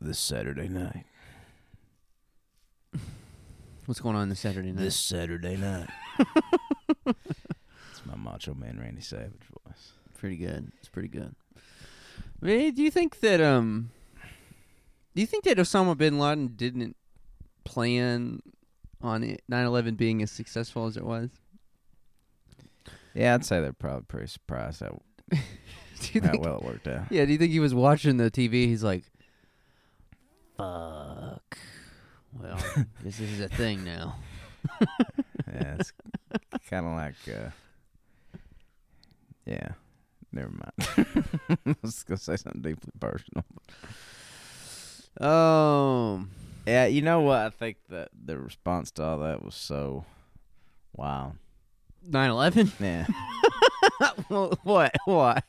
this Saturday night. What's going on this Saturday night? This Saturday night. it's my Macho Man Randy Savage voice. pretty good. It's pretty good. Do you think that um do you think that Osama bin Laden didn't plan on it, 9/11 being as successful as it was? Yeah, I'd say they're probably pretty surprised you how think well it worked out. Yeah, do you think he was watching the TV? He's like, "Fuck. Well, this is a thing now." Yeah, it's kind of like, uh, yeah. Never mind. I was gonna say something deeply personal. Um, Yeah, you know what? I think that the response to all that was so wow. 9/11. Yeah, well, what? Why?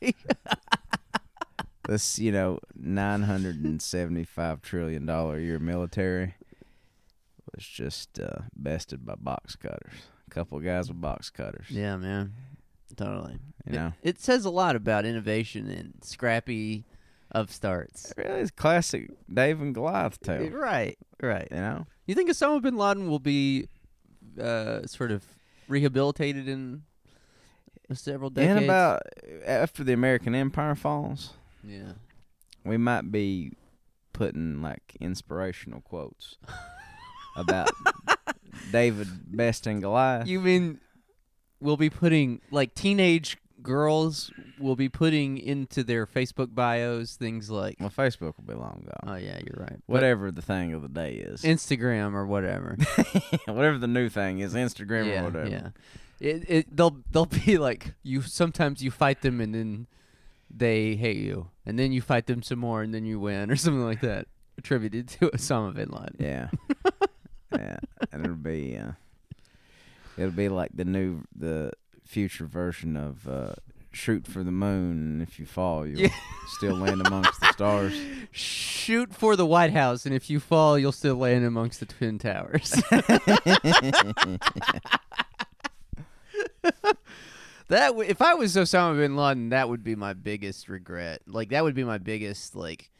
This you know nine hundred and seventy-five trillion dollar a year military was just uh, bested by box cutters. A couple of guys with box cutters. yeah, man. Totally. You know, It says a lot about innovation and scrappy upstarts. it really is classic Dave and Goliath tale. Right, right. You know, You think Osama bin Laden will be uh, sort of rehabilitated in several decades? and about after the American Empire falls, yeah. we might be putting like inspirational quotes about David Best and Goliath. You mean we'll be putting like teenage girls will be putting into their Facebook bios things like well, Facebook will be long gone. Oh yeah, you're right. But whatever the thing of the day is, Instagram or whatever. whatever the new thing is, Instagram yeah, or whatever. yeah. It it they'll they'll be like you sometimes you fight them and then they hate you. And then you fight them some more and then you win or something like that. Attributed to Osama bin Laden. Yeah, yeah, and it'll be uh, it'll be like the new the future version of uh, shoot for the moon. And if you fall, you'll Yeah. still land amongst the stars. Shoot for the White House, and if you fall, you'll still land amongst the Twin Towers. That w- if I was Osama bin Laden, that would be my biggest regret. Like that would be my biggest like,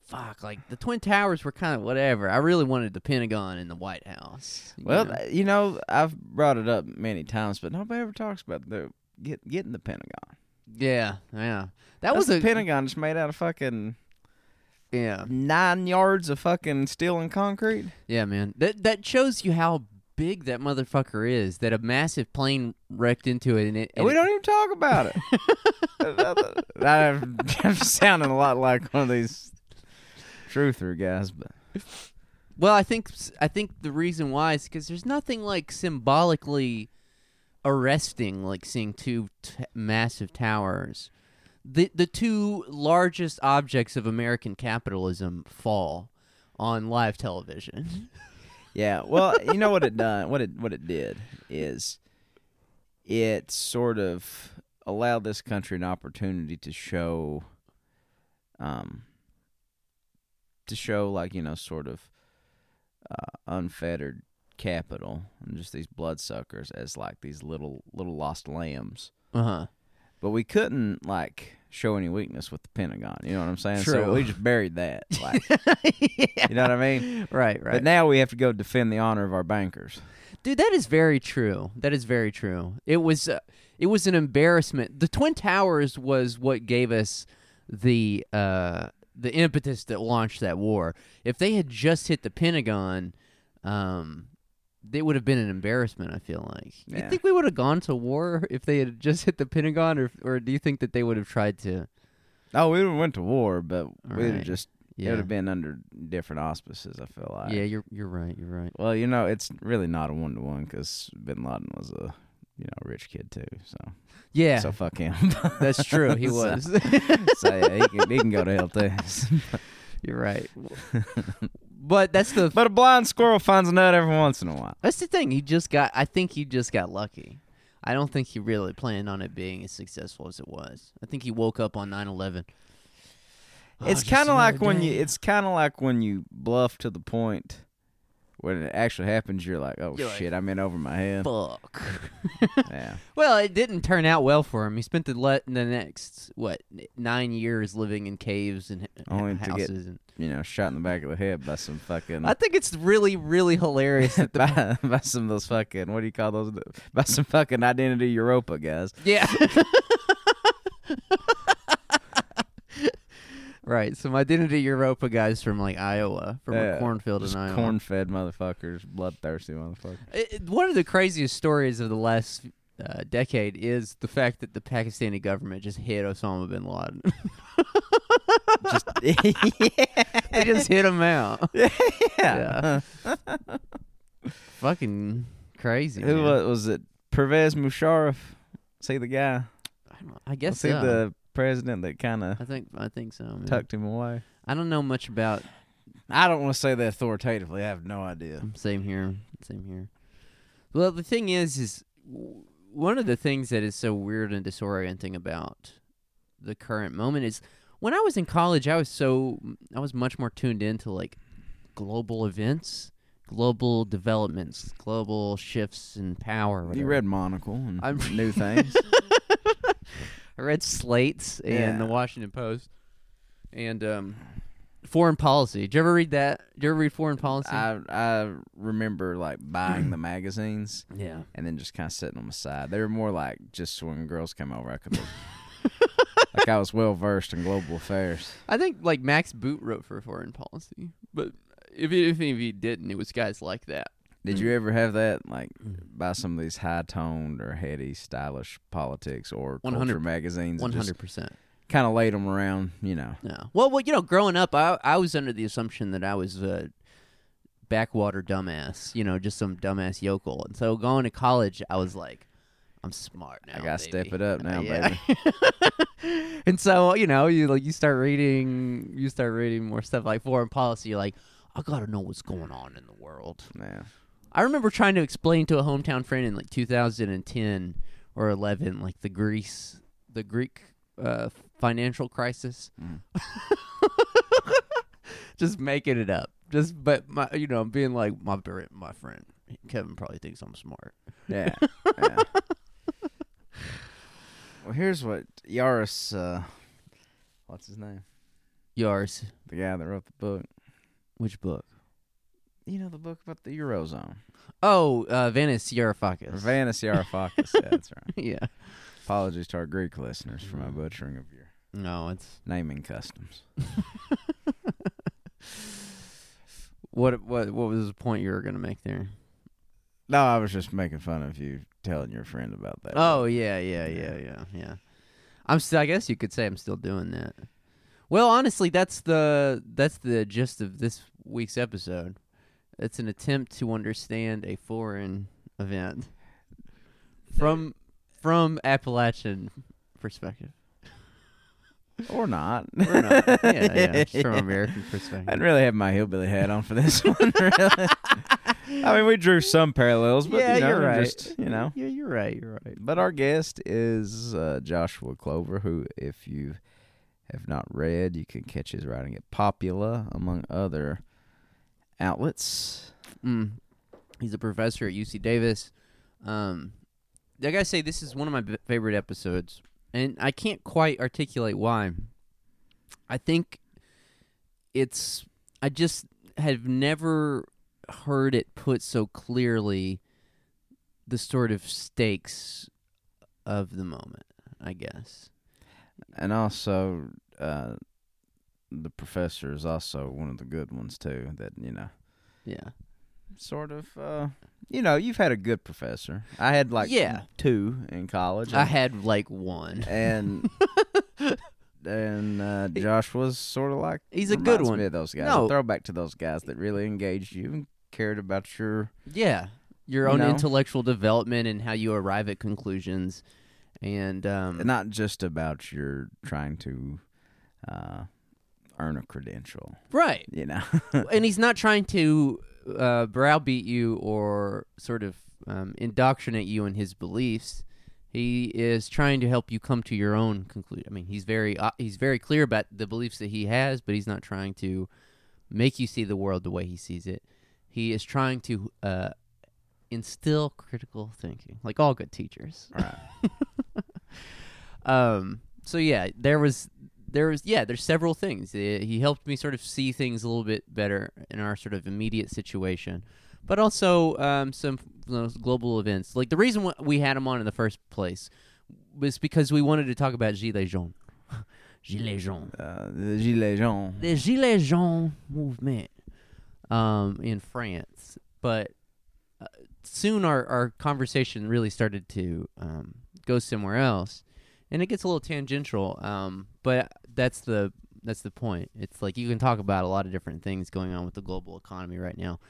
fuck. Like the Twin Towers were kind of whatever. I really wanted the Pentagon and the White House. you Well, know? you know, I've brought it up many times, but nobody ever talks about the get getting the Pentagon. yeah, yeah. That That was a the Pentagon just made out of fucking yeah, nine yards of fucking steel and concrete. yeah, man. That that shows you how big that motherfucker is. That a massive plane wrecked into it, and it. And we it- don't even talk about it. I'm, I'm sounding a lot like one of these truther guys, but Well, I think I think the reason why is because there's nothing like symbolically arresting like seeing two t- massive towers. The the two largest objects of American capitalism fall on live television. yeah. Well, you know what it done? What it what it did is it sort of allowed this country an opportunity to show, um, to show like you know sort of uh, unfettered capital and just these bloodsuckers as like these little little lost lambs. Uh huh. But we couldn't like show any weakness with the Pentagon. You know what I'm saying? True. So we just buried that. Like, you know what I mean? Right, right. But now we have to go defend the honor of our bankers. Dude, that is very true. That is very true. It was uh, it was an embarrassment. The Twin Towers was what gave us the uh, the impetus that launched that war. If they had just hit the Pentagon, um, it would have been an embarrassment. I feel like. You think we would have gone to war if they had just hit the Pentagon, or or do you think that they would have tried to? Oh, we went to war, but we'd Right. have just it would have been under different auspices. I feel like. yeah, you're you're right. You're right. Well, you know, it's really not a one to one because Bin Laden was a you know rich kid too. So Yeah, so fuck him. that's true. He So- was. so yeah, he can, he can go to hell too. you're right. But that's the but a blind squirrel finds a nut every once in a while. That's the thing. He just got. I think he just got lucky. I don't think he really planned on it being as successful as it was. I think he woke up on 9/11. Oh, it's kind of like when day. you it's kind of like when you bluff to the point when it actually happens, you're like, oh You're like, shit, I'm in over my head. Fuck. yeah, well, it didn't turn out well for him. He spent the le- the next what nine years living in caves and h- Only to get- houses. and you know, shot in the back of the head by some fucking I think it's really, really hilarious that the by, by some of those fucking what do you call those? By some fucking Identity Evropa guys. yeah. Right. Some Identity Evropa guys from like Iowa, from Yeah, a cornfield in Iowa. corn-fed motherfuckers, bloodthirsty motherfuckers. It- it- one of the craziest stories of the last uh, decade is the fact that the Pakistani government just hit Osama bin Laden. Just they just hit him out. yeah. Fucking crazy. Who man. was, was it? Pervez Musharraf. See the guy? I, don't, I guess See so. the president that kind of I think I think so. Man. tucked him away. I don't know much about. I don't want to say that authoritatively. I have no idea. Mm, same here. Same here. Well, the thing is, is w- one of the things that is so weird and disorienting about the current moment is when I was in college, I was so I was much more tuned into like global events, global developments, global shifts in power. You whatever. read Monocle and I'm- new things. I read Slates and Yeah. the Washington Post and um, Foreign Policy. Did you ever read that? Did you ever read Foreign Policy? I I remember like buying the magazines yeah. and then just kind of setting them aside. They were more like just when girls came over, I could look. like I was well versed in global affairs. I think like Max Boot wrote for Foreign Policy, but if if any of you didn't, it was guys like that. Did Mm. you ever have that like buy some of these high toned or heady, stylish politics or 100 culture magazines? One hundred percent. Kind of laid them around, you know. No. Well, well, you know, growing up, I I was under the assumption that I was a backwater dumbass. You know, just some dumbass yokel. And so going to college, I was like, I'm smart now. I gotta baby. step it up now, Yeah. and so you know, you like you start reading, you start reading more stuff like foreign policy. You're like, I gotta know what's going on in the world. Yeah. I remember trying to explain to a hometown friend in like 2010 or 11, like the Greece, the Greek uh, financial crisis. Mm. Just making it up. Just, but my, you know, being like my my friend Kevin probably thinks I'm smart. Yeah. yeah. well, here's what Yaris, uh, what's his name? Yours, The guy that wrote the book. which book? You know the book about the eurozone. Oh, uh, Venice Yarofakis. Vanis Yaroufakis. yeah, that's right. yeah. Apologies to our Greek listeners for my butchering of your No, it's naming customs. what what what was the point you were gonna make there? No, I was just making fun of you telling your friend about that. Oh yeah, yeah, yeah, yeah, yeah. I'm still. I guess you could say I'm still doing that. Well, honestly, that's the that's the gist of this week's episode. It's an attempt to understand a foreign event from from Appalachian perspective. or not. Or not. yeah, yeah, just from American perspective. I perspective. didn't really have my hillbilly hat on for this one. Really. I mean, we drew some parallels, but yeah, you know, you're right. just you know. Yeah, you're right. You're right. But our guest is uh, Joshua Clover, who, if you have not read, you can catch his writing at Popula, among other outlets. Mm. He's a professor at UC Davis. Um, I gotta say, this is one of my b- favorite episodes, and I can't quite articulate why. I think it's. I just have never heard it put so clearly the sort of stakes of the moment, I guess. And also, uh, the professor is also one of the good ones, too, that, you know, Yeah. sort of, uh, you know, you've had a good professor. I had like Yeah. two in college. I had like one. and and uh, Josh was sort of like He's a good one. Of those guys. No. A throwback to those guys that really engaged you and cared about your. Yeah, your You own know? intellectual development and how you arrive at conclusions, and um, Not just about your trying to uh, earn a credential. right. You know. and he's not trying to uh, browbeat you or sort of um, indoctrinate you in his beliefs. He is trying to help you come to your own conclusion. I mean, he's very uh, he's very clear about the beliefs that he has, but he's not trying to make you see the world the way he sees it. He is trying to uh, instill critical thinking, like all good teachers. Right. Um. So yeah, there was there was yeah. There's several things. He helped me sort of see things a little bit better in our sort of immediate situation, but also um, some you know, global events. Like the reason we had him on in the first place was because we wanted to talk about Gilets jaunes. Gilets jaunes. Uh, the Gilets jaunes. The Gilets jaunes movement um, in France, but uh, soon our, our conversation really started to um, go somewhere else, and it gets a little tangential. Um, but that's the that's the point. It's like you can talk about a lot of different things going on with the global economy right now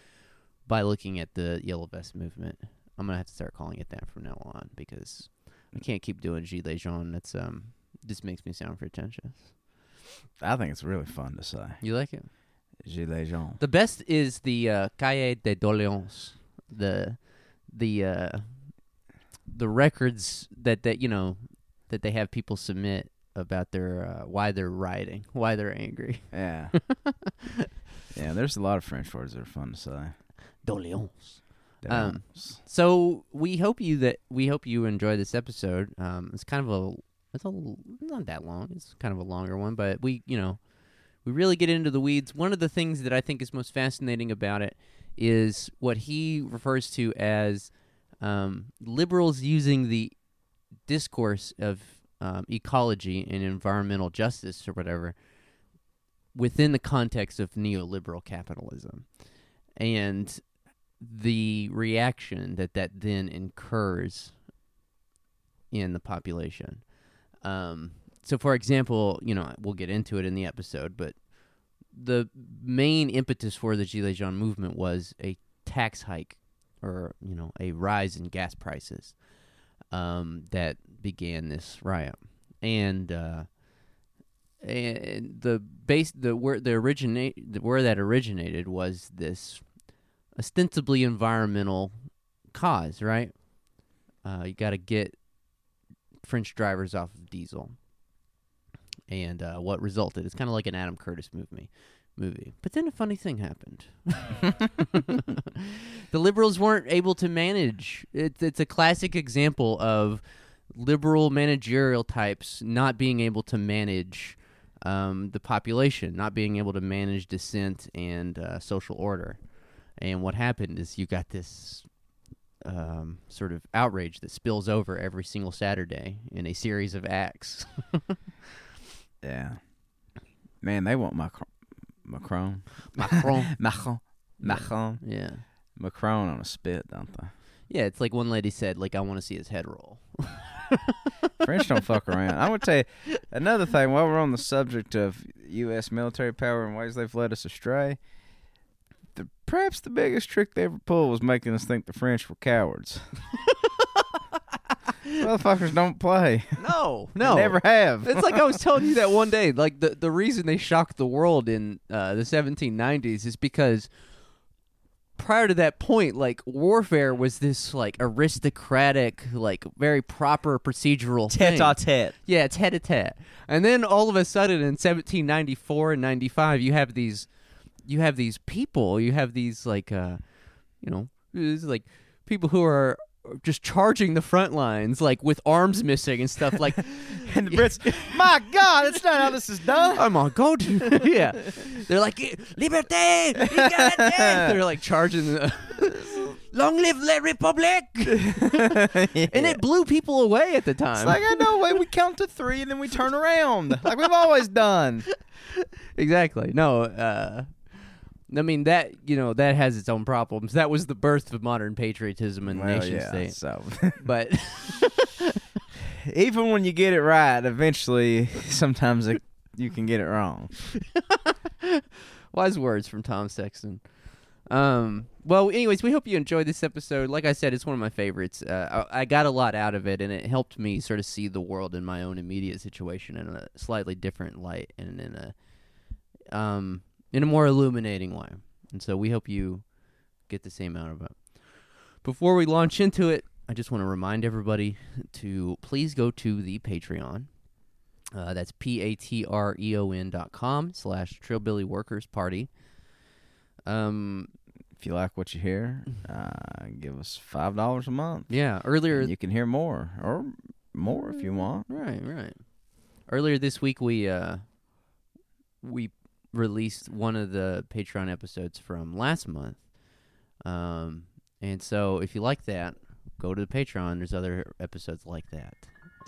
by looking at the yellow vest movement. I'm gonna have to start calling it that from now on because I can't keep doing Gilets jaunes. That's um this makes me sound pretentious. I think it's really fun to say. You like it? Gilets jaunes. The best is the uh, de Doléances, the the uh, the records that that you know that they have people submit about their uh, why they're rioting, why they're angry. Yeah. yeah, there's a lot of French words that are fun to say. Doléances. Um, So we hope you that we hope you enjoy this episode. Um, it's kind of a it's a l- not that long. It's kind of a longer one, but we you know we really get into the weeds. One of the things that I think is most fascinating about it is what he refers to as um, liberals using the discourse of um, ecology and environmental justice or whatever within the context of neoliberal capitalism and the reaction that that then incurs in the population. Um, so, for example, you know, we'll get into it in the episode, but the main impetus for the Gilets Jaunes movement was a tax hike or, you know, a rise in gas prices um, that began this riot. And, uh, and the base, the where the originate, where that originated was this ostensibly environmental cause, right? Uh, you got to get French drivers off of diesel, and uh, what resulted is kind of like an Adam Curtis movie. Movie, but then a funny thing happened. the liberals weren't able to manage. It's it's a classic example of liberal managerial types not being able to manage um, the population, not being able to manage dissent and uh, social order. And what happened is you got this um, sort of outrage that spills over every single Saturday in a series of acts. Yeah. Man, they want Macron. Macron. Macron. Macron. Macron. yeah. Macron on a spit, don't they? Yeah, it's like one lady said, like, I want to see his head roll. French don't fuck around. I would tell you another thing while we're on the subject of U.S. military power and ways they've led us astray. The, perhaps the biggest trick they ever pulled was making us think the French were cowards. Motherfuckers don't play. No, They no. never have. it's like I was telling you that one day. Like the the reason they shocked the world in uh, the 1790s is because prior to that point, like warfare was this like aristocratic, like very proper procedural thing. tete. Yeah, tete a tete. And then all of a sudden in 1794 and 95, you have these, you have these people, you have these like, uh, you know, like people who are just charging the front lines, like with arms missing and stuff. Like, And the Brits, my God, that's not how this is done. oh my god, yeah. They're like liberté, égalité. They're like charging. The, Long live la Republic! And it blew people away at the time. It's like, I know, wait, we count to three and then we turn around. Like we've always done. exactly. No, uh, I mean that you know that has its own problems. That was the birth of modern patriotism and Well, nation yeah, state. So But even when you get it right, eventually, sometimes it, you can get it wrong. wise words from Tom Sexton. Um. Well, anyways, we hope you enjoyed this episode. Like I said, it's one of my favorites. Uh, I, I got a lot out of it, and it helped me sort of see the world in my own immediate situation in a slightly different light and in a um in a more illuminating way. And so we hope you get the same out of it. Before we launch into it, I just want to remind everybody to please go to the Patreon. Uh, that's p a t r e o n dot com slash Trillbilly Workers Party. Um, if you like what you hear, uh, give us five dollars a month. Yeah, earlier you can hear more or more if you want. Right, right. Earlier this week, we uh, we released one of the Patreon episodes from last month, um, and so if you like that, go to the Patreon. There's other episodes like that.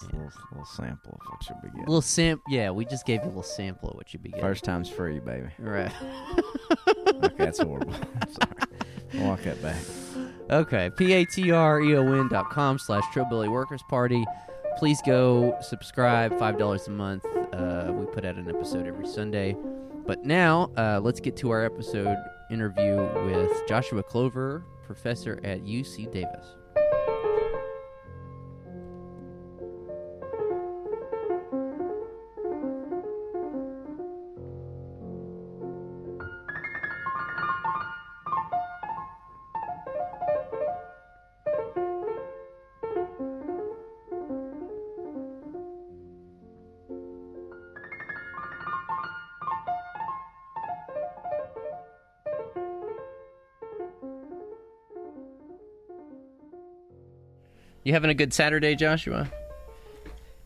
A little, little sample of what you'll be A getting. little sam, yeah, we just gave you a little sample of what you'd be getting. First time's free, baby. right? Okay, that's horrible. I'm sorry. Walk that back. Okay, p-a-t-r-e-o-n dot com slash Trillbilly Workers Party. Please go subscribe, $5 a month. Uh, we put out an episode every Sunday. But now, uh, let's get to our episode interview with Joshua Clover, professor at UC Davis. You having a good Saturday, Joshua?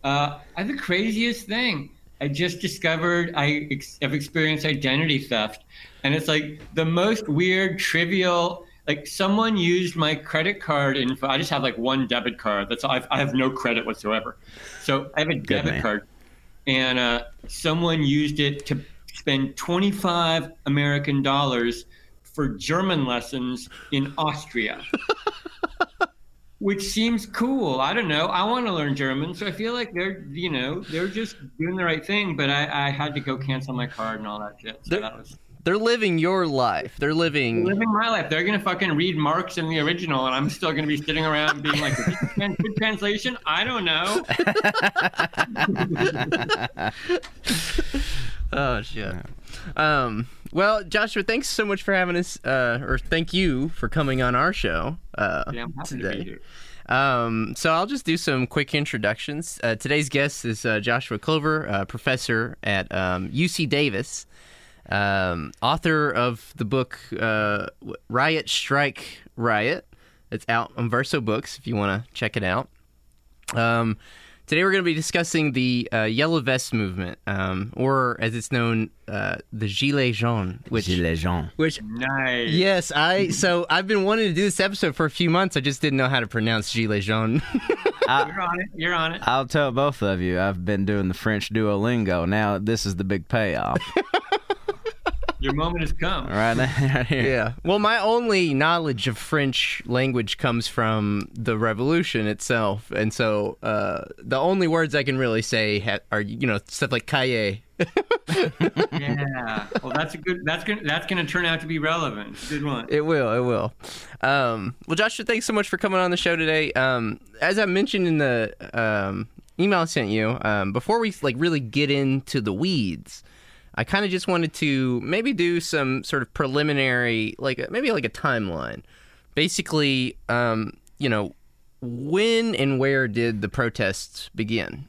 Uh, I have the craziest thing. I just discovered I ex- have experienced identity theft, and it's like the most weird, trivial. Like someone used my credit card info. I just have like one debit card. That's all. I've, I have no credit whatsoever. So I have a debit man. card, and uh, someone used it to spend 25 American dollars for German lessons in Austria which seems cool. I don't know. I want to learn German, so I feel like they're, you know, they're just doing the right thing. But I, I had to go cancel my card and all that shit. So They're- that was They're living your life. They're living. living my life. They're gonna fucking read Marx in the original, and I'm still gonna be sitting around being like, "Is this a trans- good translation? I don't know." Oh shit. Um. Well, Joshua, thanks so much for having us. Uh, or thank you for coming on our show. Uh, Yeah, I'm happy to today. be here. Um, so I'll just do some quick introductions. Uh, today's guest is uh, Joshua Clover, uh, professor at um, UC Davis, um, author of the book uh, Riot, Strike, Riot. It's out on Verso Books if you want to check it out. Um, today we're going to be discussing the uh, Yellow Vest movement, um, or as it's known, uh, the Gilets jaunes, which Gilets jaunes. which Nice. Yes, I so I've been wanting to do this episode for a few months. I just didn't know how to pronounce Gilets jaunes. You're on it. You're on it. I'll tell both of you, I've been doing the French Duolingo. Now this is the big payoff. Your moment has come. right right here. yeah. Well, my only knowledge of French language comes from the revolution itself, and so uh, the only words I can really say ha- are you know stuff like "cahier." Yeah. Well, that's a good. That's gonna. That's gonna turn out to be relevant. Good one. It will. It will. Um, well, Joshua, thanks so much for coming on the show today. Um, as I mentioned in the um, email I sent you, um, before we like really get into the weeds, I kind of just wanted to maybe do some sort of preliminary, like maybe like a timeline. Basically, um, you know, when and where did the protests begin?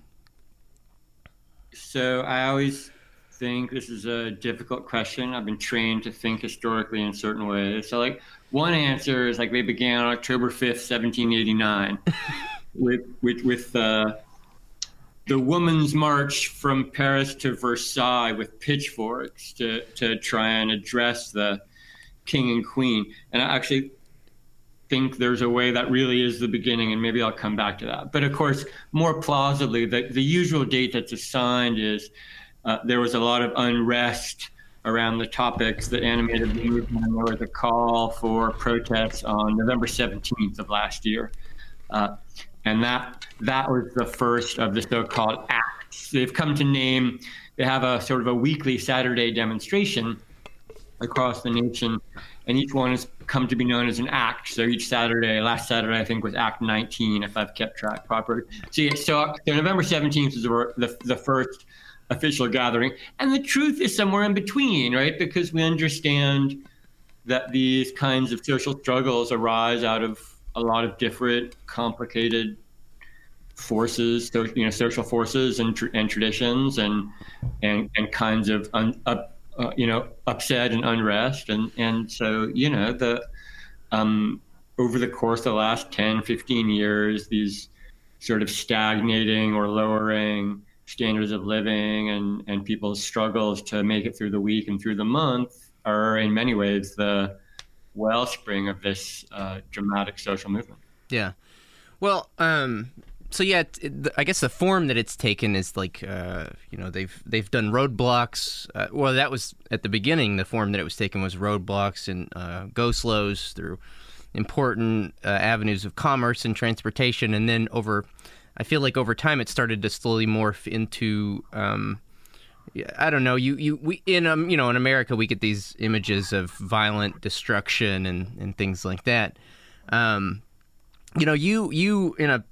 So I always think this is a difficult question. I've been trained to think historically in certain ways. So, like, one answer is like they began on October fifth, seventeen eighty nine, with with with uh, the Women's March from Paris to Versailles with pitchforks to to try and address the king and queen. And I actually think there's a way that really is the beginning, and maybe I'll come back to that. But of course, more plausibly, the, the usual date that's assigned is uh, there was a lot of unrest around the topics that animated the movement, there was a call for protests on November 17th of last year. Uh, and that that was the first of the so-called acts. They've come to name. They have a sort of a weekly Saturday demonstration across the nation, and each one has come to be known as an act. So each Saturday, last Saturday I think was Act 19, if I've kept track properly. So, yeah, so, so November 17th is the, the the first official gathering, and the truth is somewhere in between, right? Because we understand that these kinds of social struggles arise out of a lot of different complicated forces, so, you know, social forces and, tr- and traditions and, and, and kinds of un, up, uh, you know, upset and unrest. And, and so, you know, the, um, over the course of the last 10, 15 years, these sort of stagnating or lowering standards of living and, and people's struggles to make it through the week and through the month are in many ways the wellspring of this uh, dramatic social movement. Yeah. Well, um, so yeah, it, I guess the form that it's taken is like, uh, you know, they've they've done roadblocks. Uh, well, that was at the beginning. The form that it was taken was roadblocks and uh, go slows through important uh, avenues of commerce and transportation, and then over, I feel like over time it started to slowly morph into. Um, I don't know. You you we in um you know in America we get these images of violent destruction and and things like that. Um, you know, you you in a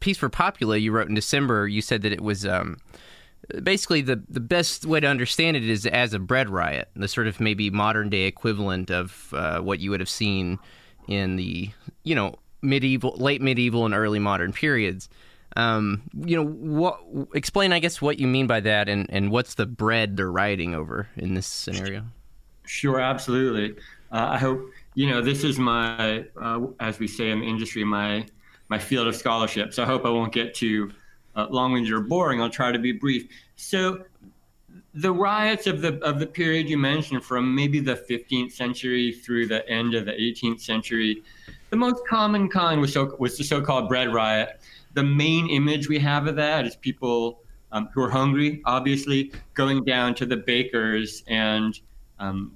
piece for Popula you wrote in December, you said that it was um, basically the the best way to understand it is as a bread riot, the sort of maybe modern day equivalent of uh, what you would have seen in the you know medieval, late medieval, and early modern periods. Um, you know, what explain, I guess, what you mean by that, and and what's the bread they're rioting over in this scenario? Sure, absolutely. Uh, I hope you know this is my, uh, as we say in the industry, my my field of scholarship. So I hope I won't get too uh, long-winded or boring. I'll try to be brief. So the riots of the of the period you mentioned, from maybe the 15th century through the end of the 18th century, the most common kind was so was the so-called bread riot. The main image we have of that is people um, who are hungry, obviously, going down to the bakers and um,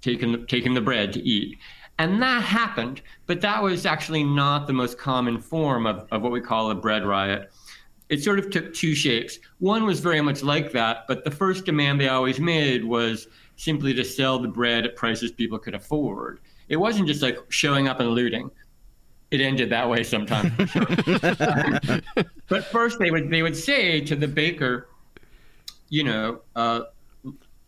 taking taking the bread to eat. And that happened, but that was actually not the most common form of, of what we call a bread riot. It sort of took two shapes. One was very much like that, but the first demand they always made was simply to sell the bread at prices people could afford. It wasn't just like showing up and looting. It ended that way sometimes. but first, they would they would say to the baker, you know, uh,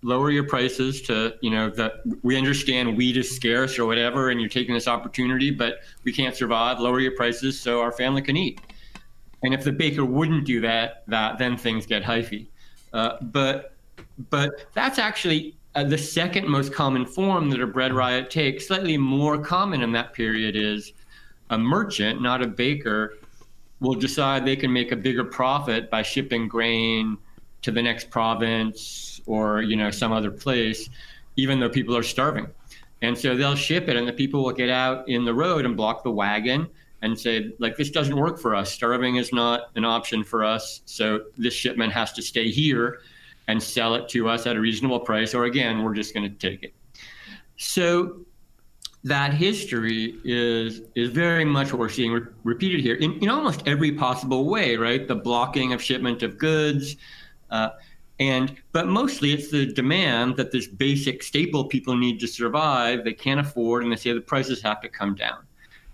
lower your prices to you know that we understand wheat is scarce or whatever and you're taking this opportunity but we can't survive. Lower your prices so our family can eat. And if the baker wouldn't do that that then things get hyphy. Uh, but but that's actually uh, the second most common form that a bread riot takes slightly more common in that period is a merchant not a baker will decide they can make a bigger profit by shipping grain to the next province or you know some other place, even though people are starving. And so they'll ship it, and the people will get out in the road and block the wagon and say, like, this doesn't work for us. Starving is not an option for us. So this shipment has to stay here and sell it to us at a reasonable price, or again, we're just going to take it. So that history is is very much what we're seeing re- repeated here in, in almost every possible way, right? The blocking of shipment of goods. Uh, and but mostly it's the demand that this basic staple people need to survive they can't afford and they say the prices have to come down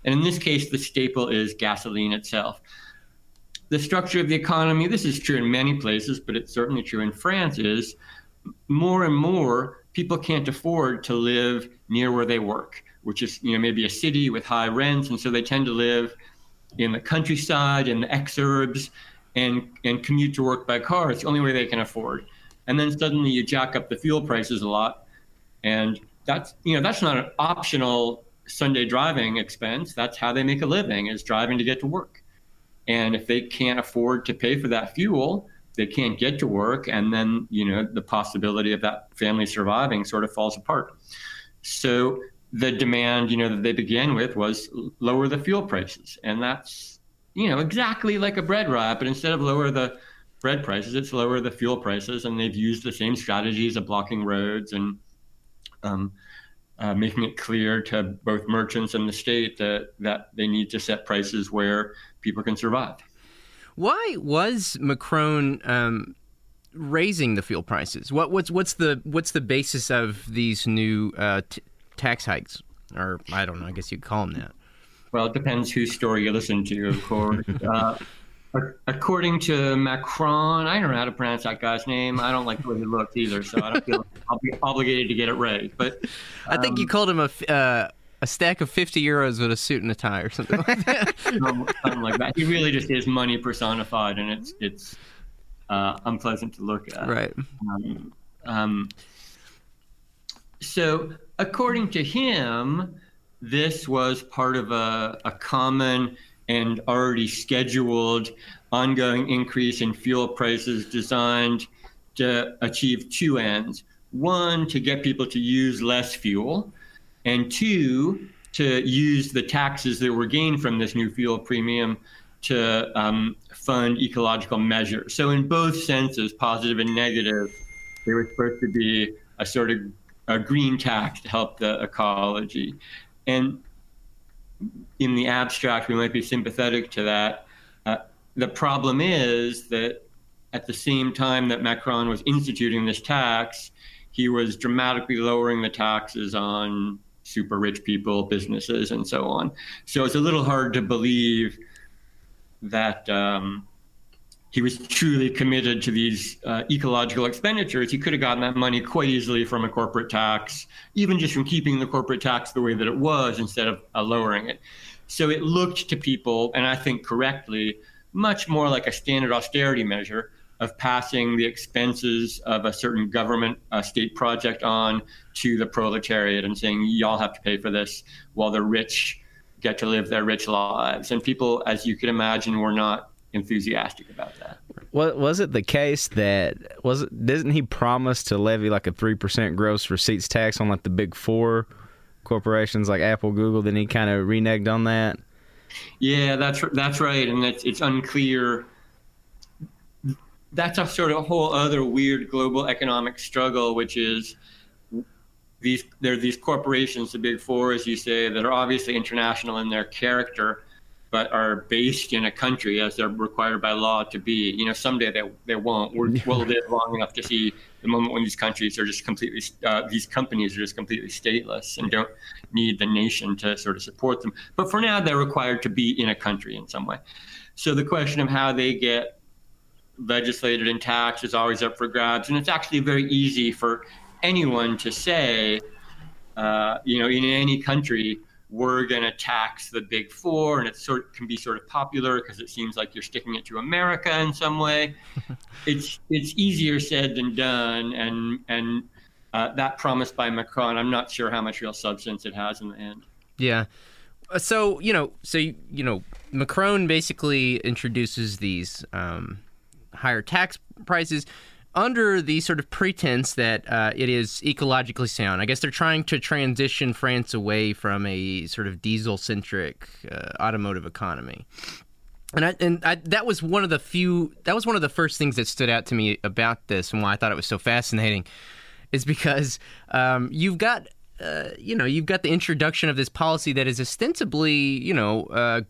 and in this case the staple is gasoline itself the structure of the economy this is true in many places but it's certainly true in france is more and more people can't afford to live near where they work which is you know maybe a city with high rents and so they tend to live in the countryside in the exurbs and and commute to work by car. It's the only way they can afford. And then suddenly you jack up the fuel prices a lot, and that's you know that's not an optional Sunday driving expense. That's how they make a living is driving to get to work. And if they can't afford to pay for that fuel, they can't get to work, and then you know the possibility of that family surviving sort of falls apart. So the demand, you know, that they began with was lower the fuel prices, and that's you know, exactly like a bread riot, but instead of lower the bread prices, it's lower the fuel prices, and they've used the same strategies of blocking roads and um, uh, making it clear to both merchants and the state that that they need to set prices where people can survive. Why was Macron um, raising the fuel prices? What, what's what's the what's the basis of these new uh, t- tax hikes? Or I don't know. I guess you'd call them that. Well, it depends whose story you listen to, of course. uh, according to Macron, I don't know how to pronounce that guy's name. I don't like the way he looks either, so I don't feel I'll be obligated to get it right. But um, I think you um, called him a. Uh, a stack of 50 euros with a suit and a tie or something like that. something like that. He really just is money personified, and it's it's uh, unpleasant to look at. Right. Um, um, so, according to him, this was part of a, a common and already scheduled ongoing increase in fuel prices designed to achieve two ends. One, to get people to use less fuel, and two, to use the taxes that were gained from this new fuel premium to um, fund ecological measures. So, in both senses, positive and negative, they were supposed to be a sort of a green tax to help the ecology. And in the abstract, we might be sympathetic to that. Uh, the problem is that at the same time that Macron was instituting this tax, he was dramatically lowering the taxes on super rich people, businesses, and so on. So it's a little hard to believe that um, he was truly committed to these uh, ecological expenditures. He could have gotten that money quite easily from a corporate tax, even just from keeping the corporate tax the way that it was instead of uh, lowering it. So it looked to people, and I think correctly, much more like a standard austerity measure of passing the expenses of a certain government uh, state project on to the proletariat and saying, y'all have to pay for this while the rich get to live their rich lives. And people, as you could imagine, were not enthusiastic about that. Was, was it the case that was it, didn't he promise to levy like a three percent gross receipts tax on like the big four corporations like Apple, Google? Then he kind of reneged on that. Yeah, that's that's right, and it's it's unclear. That's a sort of whole other weird global economic struggle, which is these there are these corporations, the big four, as you say, that are obviously international in their character, but are based in a country as they're required by law to be. You know, someday they they won't. We're, we'll live long enough to see the moment when these countries are just completely, uh, these companies are just completely stateless and don't need the nation to sort of support them. But for now, they're required to be in a country in some way. So the question of how they get legislated and taxed is always up for grabs, and it's actually very easy for anyone to say, uh, you know, in any country, we're going to tax the big four, and it sort can be sort of popular because it seems like you're sticking it to America in some way. it's it's easier said than done, and and uh, that promise by Macron, I'm not sure how much real substance it has in the end. Yeah. Uh, so you know, so you, you know, Macron basically introduces these um, higher tax prices under the sort of pretense that uh, it is ecologically sound. I guess they're trying to transition France away from a sort of diesel centric uh, automotive economy. And I, and I, that was one of the few that was one of the first things that stood out to me about this and why I thought it was so fascinating is because um, you've got uh, you know you've got the introduction of this policy that is ostensibly you know uh,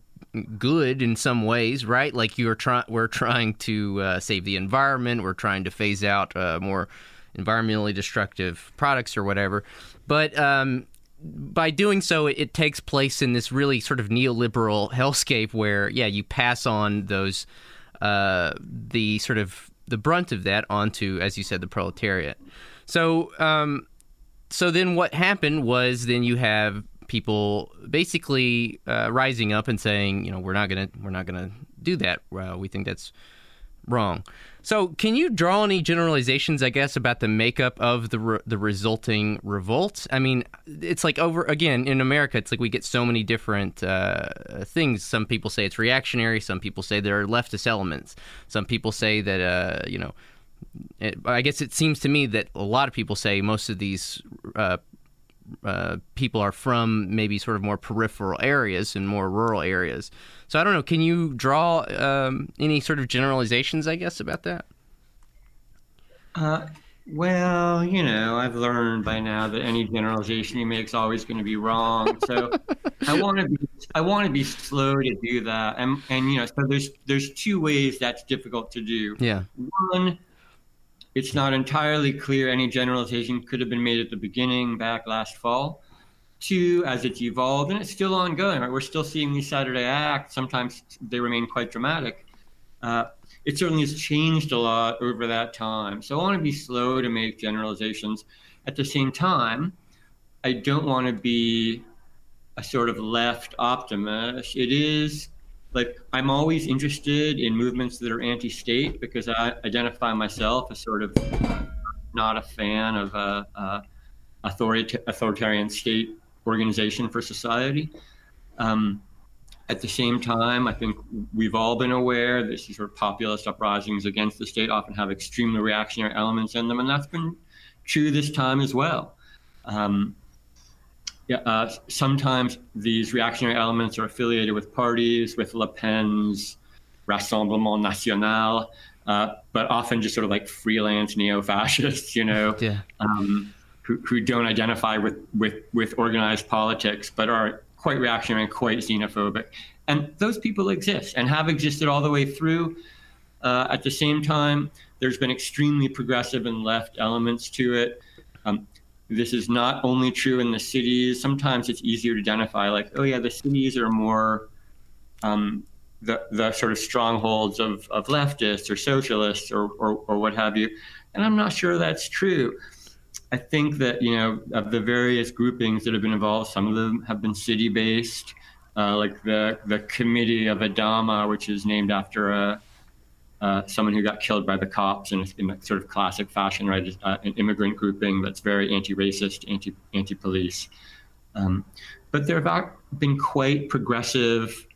good in some ways, right? Like you're trying, we're trying to uh, save the environment, we're trying to phase out uh, more environmentally destructive products or whatever. But um, by doing so, it, it, takes place in this really sort of neoliberal hellscape where, yeah, you pass on those uh, the sort of the brunt of that onto, as you said, the proletariat. So, um, so then what happened was then you have people basically uh, rising up and saying, you know, we're not gonna we're not gonna do that. We think that's wrong. So, can you draw any generalizations, I guess, about the makeup of the re- the resulting revolt? I mean, it's like over again in America, it's like we get so many different uh, things. Some people say it's reactionary. Some people say there are leftist elements. Some people say that uh, you know. It, I guess it seems to me that a lot of people say most of these uh, uh, people are from maybe sort of more peripheral areas and more rural areas. So I don't know. Can you draw um, any sort of generalizations, I guess, about that? Uh, well, you know, I've learned by now that any generalization you make is always going to be wrong. So I want to be I want to be slow to do that. And and you know, so there's there's two ways that's difficult to do. Yeah. One it's not entirely clear any generalization could have been made at the beginning back last fall. Two, as it's evolved, and it's still ongoing, right? We're still seeing these Saturday acts. Sometimes they remain quite dramatic. Uh, it certainly has changed a lot over that time. So I want to be slow to make generalizations. At the same time, I don't want to be a sort of left optimist. It is like I'm always interested in movements that are anti-state because I identify myself as sort of not a fan of a uh, authoritarian state organization for society. Um, at the same time, I think we've all been aware that these sort of populist uprisings against the state often have extremely reactionary elements in them, and that's been true this time as well. Um, uh, sometimes these reactionary elements are affiliated with parties, with Le Pen's Rassemblement National, uh, but often just sort of like freelance neo-fascists, you know, yeah. um, who, who don't identify with, with, with organized politics, but are quite reactionary and quite xenophobic. And those people exist and have existed all the way through. Uh, at the same time, there's been extremely progressive and left elements to it. Um, this is not only true in the cities. Sometimes it's easier to identify, like, oh yeah, the cities are more um, the the sort of strongholds of, of leftists or socialists or, or, or what have you. And I'm not sure that's true. I think that you know of the various groupings that have been involved, some of them have been city based, uh, like the the Committee of Adama, which is named after a uh, someone who got killed by the cops in, in a sort of classic fashion, right? Uh, an immigrant grouping that's very anti-racist, anti anti-police. Um, but there have been quite progressive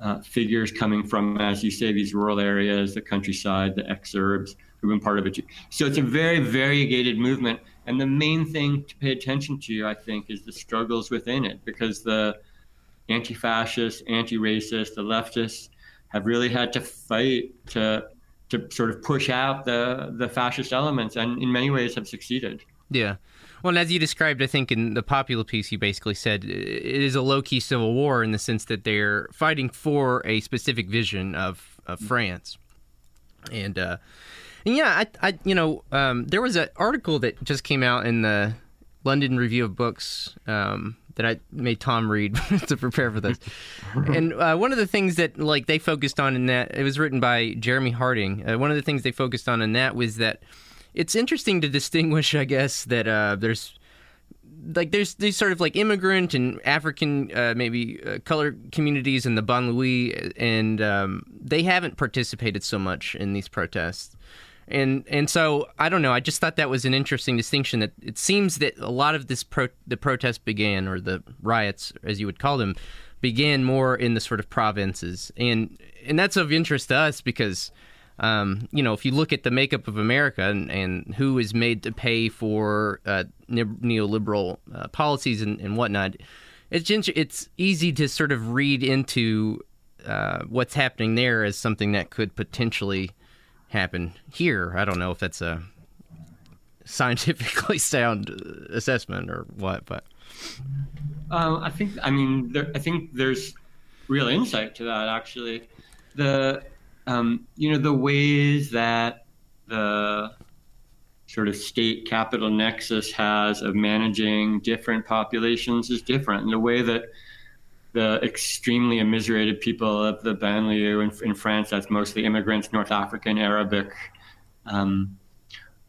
uh, figures coming from, as you say, these rural areas, the countryside, the exurbs, who've been part of it. So it's a very variegated movement, and the main thing to pay attention to, I think, is the struggles within it, because the anti-fascist, anti-racist, the leftists have really had to fight to to sort of push out the the fascist elements, and in many ways have succeeded. Yeah. Well, and as you described, I think in the popular piece, you basically said it is a low key civil war in the sense that they're fighting for a specific vision of, of France. And, uh, and yeah, I, I you know, um, there was an article that just came out in the London Review of Books um, that I made Tom read to prepare for this. and uh, one of the things that like they focused on in that it was written by Jeremy Harding. Uh, one of the things they focused on in that was that it's interesting to distinguish, I guess, that uh, there's like there's these sort of like immigrant and African uh, maybe uh, colored communities in the banlieue, and um, they haven't participated so much in these protests and and so I don't know. I just thought that was an interesting distinction. That it seems that a lot of this pro, the protests began, or the riots, as you would call them, began more in the sort of provinces, and and that's of interest to us because. Um, you know, if you look at the makeup of America and, and who is made to pay for uh, neoliberal uh, policies and, and whatnot, it's it's easy to sort of read into uh, what's happening there as something that could potentially happen here. I don't know if that's a scientifically sound assessment or what, but um, I think I mean there, I think there's real insight to that actually. The um, you know the ways that the sort of state capital nexus has of managing different populations is different, and the way that the extremely immiserated people of the banlieue in, in France, that's mostly immigrants, North African, Arabic. Um,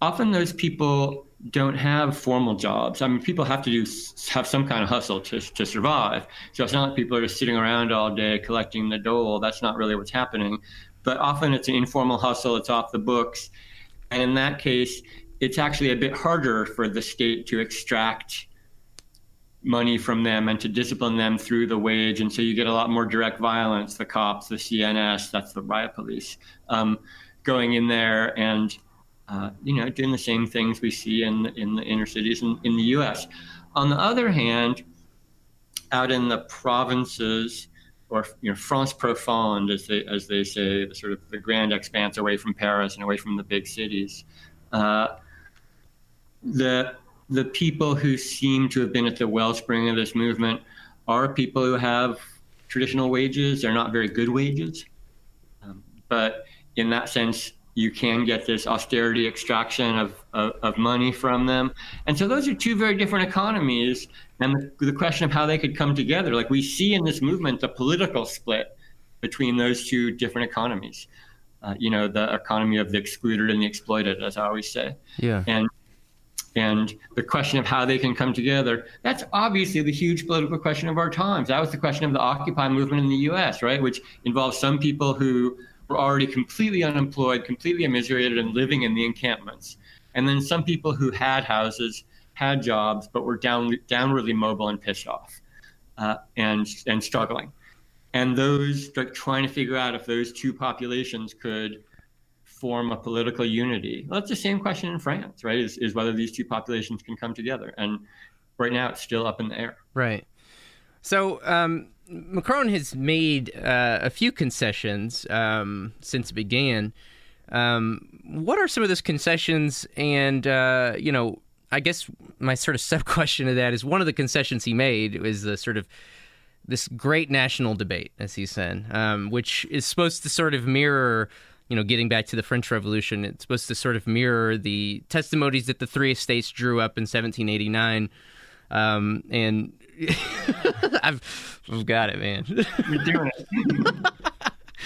often those people don't have formal jobs. I mean, people have to do have some kind of hustle to to survive. So it's not like people are just sitting around all day collecting the dole. That's not really what's happening. But often it's an informal hustle. It's off the books, and in that case, it's actually a bit harder for the state to extract money from them and to discipline them through the wage. And so you get a lot more direct violence, the cops, the CNS, that's the riot police, um, going in there and, uh, you know, doing the same things we see in, in the inner cities in, in the US. On the other hand, out in the provinces, or you know, France profonde, as they as they say, the sort of the grand expanse away from Paris and away from the big cities. Uh, the the people who seem to have been at the wellspring of this movement are people who have traditional wages. They're not very good wages. Um, but in that sense, you can get this austerity extraction of, of, of, money from them. And so those are two very different economies. And the, the question of how they could come together, like we see in this movement, the political split between those two different economies. Uh, you know, the economy of the excluded and the exploited, as I always say. Yeah. And and the question of how they can come together that's obviously the huge political question of our times that was the question of the occupy movement in the us right which involves some people who were already completely unemployed completely immiserated and living in the encampments and then some people who had houses had jobs, but were down, downwardly mobile and pissed off uh, and, and struggling. And those like, trying to figure out if those two populations could form a political unity. Well, that's the same question in France, right? Is, is whether these two populations can come together. And right now it's still up in the air. Right. So um, Macron has made uh, a few concessions um, since it began. Um, what are some of those concessions? And uh, you know, I guess my sort of sub question to that is one of the concessions he made was the sort of this great national debate, as he said, um, which is supposed to sort of mirror. You know, getting back to the French Revolution, it's supposed to sort of mirror the testimonies that the three estates drew up in 1789. Um, and I've, I've got it, man. You're doing it.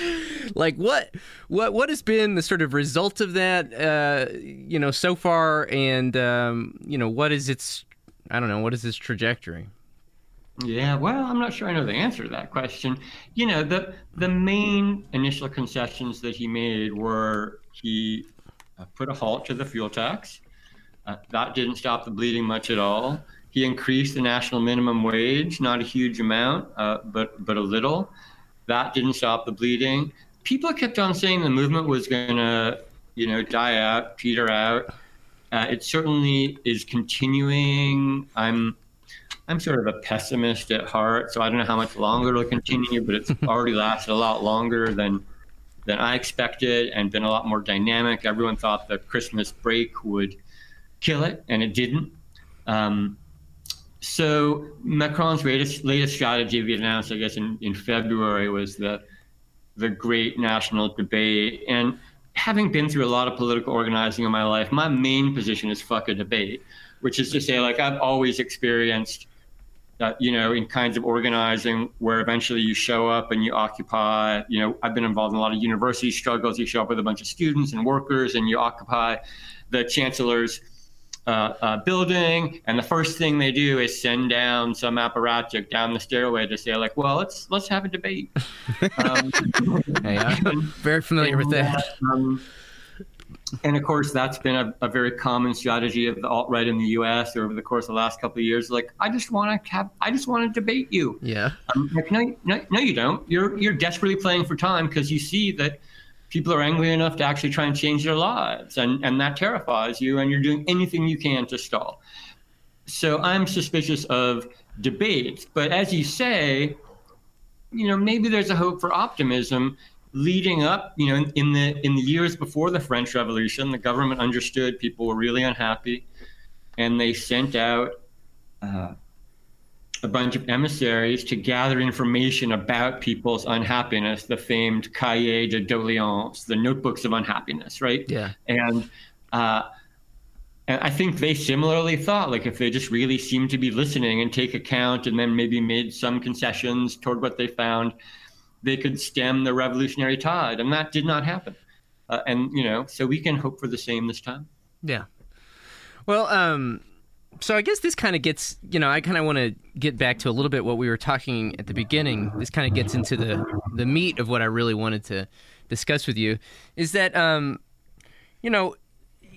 like what what what has been the sort of result of that uh you know so far and um you know what is its i don't know what is its trajectory Yeah, well, I'm not sure I know the answer to that question. You know, the the main initial concessions that he made were he uh, put a halt to the fuel tax. Uh, that didn't stop the bleeding much at all. He increased the national minimum wage, not a huge amount, uh, but but a little. That didn't stop the bleeding. People kept on saying the movement was going to, you know, die out, peter out. Uh, it certainly is continuing. I'm I'm sort of a pessimist at heart, so I don't know how much longer it'll continue, but it's already lasted a lot longer than than I expected and been a lot more dynamic. Everyone thought the Christmas break would kill it, and it didn't. Um, so Macron's latest latest strategy, we announced, I guess, in, in February, was the the great national debate. And having been through a lot of political organizing in my life, my main position is fuck a debate, which is to say, like I've always experienced that you know in kinds of organizing where eventually you show up and you occupy you know i've been involved in a lot of university struggles. You show up with a bunch of students and workers and you occupy the chancellor's uh, uh, building. And the first thing they do is send down some apparatchik down the stairway to say like well let's let's have a debate. Um, hey i'm very familiar with that. um, and of course, that's been a, a, very common strategy of the alt right in the U.S. over the course of the last couple of years. Like, I just want to have, I just want to debate you. Yeah. Um, like, no, no, no, you don't. You're you're desperately playing for time because you see that people are angry enough to actually try and change their lives, and and that terrifies you, and you're doing anything you can to stall. So I'm suspicious of debates, but as you say, you know, maybe there's a hope for optimism leading up, you know, in, in, the in the years before the French Revolution, the government understood people were really unhappy, and they sent out uh, a bunch of emissaries to gather information about people's unhappiness. The famed Cahiers de doléances, the notebooks of unhappiness, right? Yeah. And uh, and I think they similarly thought, like, if they just really seemed to be listening and take account, and then maybe made some concessions toward what they found they could stem the revolutionary tide, and that did not happen. Uh, and you know, so we can hope for the same this time. Yeah. Well, um, so I guess this kind of gets, you know, I kind of want to get back to a little bit what we were talking at the beginning. This kind of gets into the the meat of what I really wanted to discuss with you. Is that, um, you know,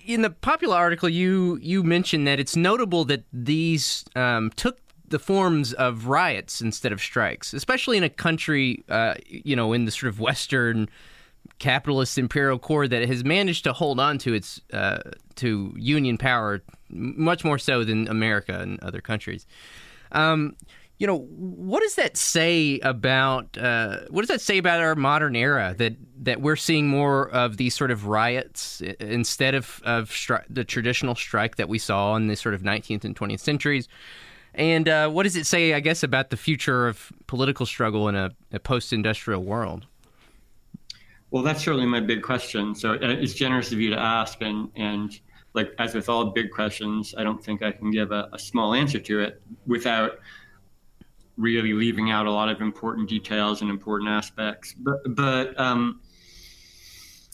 in the popular article, you you mentioned that it's notable that these um, took the forms of riots instead of strikes, especially in a country, uh, you know, in the sort of Western capitalist imperial core that has managed to hold on to its uh, to union power much more so than America and other countries. Um, you know, what does that say about uh, what does that say about our modern era that that we're seeing more of these sort of riots instead of of stri- the traditional strike that we saw in the sort of 19th and 20th centuries? And uh, what does it say, I guess, about the future of political struggle in a, a post industrial world? Well, that's certainly my big question. So uh, it's generous of you to ask. And, and like, as with all big questions, I don't think I can give a, a small answer to it without really leaving out a lot of important details and important aspects. But, but, um,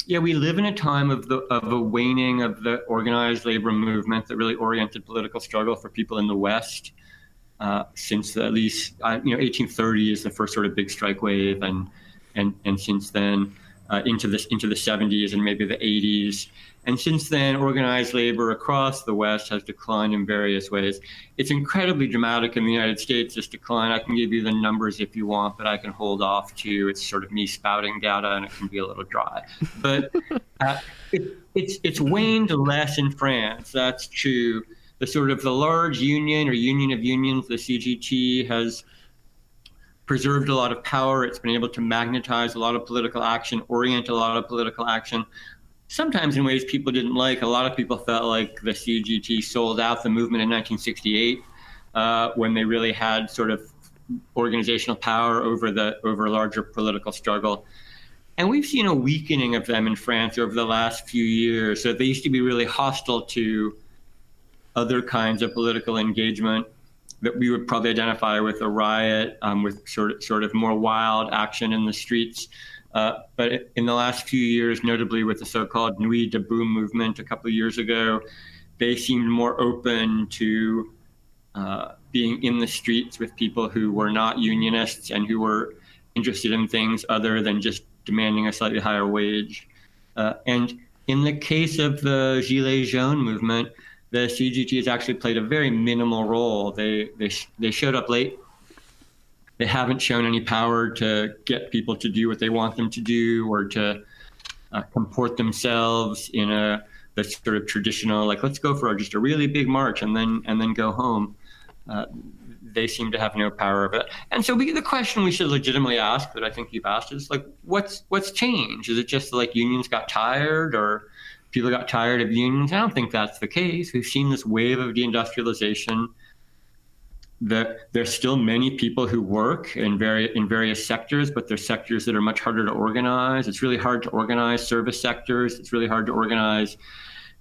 yeah, we live in a time of the of a waning of the organized labor movement that really oriented political struggle for people in the West uh, since at least uh, you know 1830 is the first sort of big strike wave, and and and since then uh, into this into the 70s and maybe the 80s, And since then, organized labor across the West has declined in various ways. It's incredibly dramatic in the United States, this decline. I can give you the numbers if you want, but I can hold off to it's sort of me spouting data and it can be a little dry. But uh, it, it's, it's waned less in France. That's true. The sort of the large union or union of unions, the CGT, has preserved a lot of power. It's been able to magnetize a lot of political action, orient a lot of political action sometimes in ways people didn't like. A lot of people felt like the CGT sold out the movement in 1968 uh, when they really had sort of organizational power over the over a larger political struggle. And we've seen a weakening of them in France over the last few years. So they used to be really hostile to other kinds of political engagement that we would probably identify with a riot, um, with sort of, sort of more wild action in the streets. Uh, but in the last few years, notably with the so-called Nuit Debout movement a couple of years ago, they seemed more open to uh, being in the streets with people who were not unionists and who were interested in things other than just demanding a slightly higher wage. Uh, and in the case of the Gilets jaunes movement, the CGT has actually played a very minimal role. They, they, they showed up late they haven't shown any power to get people to do what they want them to do or to uh, comport themselves in a the sort of traditional like let's go for just a really big march and then and then go home. Uh, they seem to have no power of it. And so we, the question we should legitimately ask that I think you've asked is like, what's what's changed? Is it just like unions got tired or people got tired of unions? I don't think that's the case. We've seen this wave of deindustrialization that there's still many people who work in very in various sectors, but there's sectors that are much harder to organize. It's really hard to organize service sectors. It's really hard to organize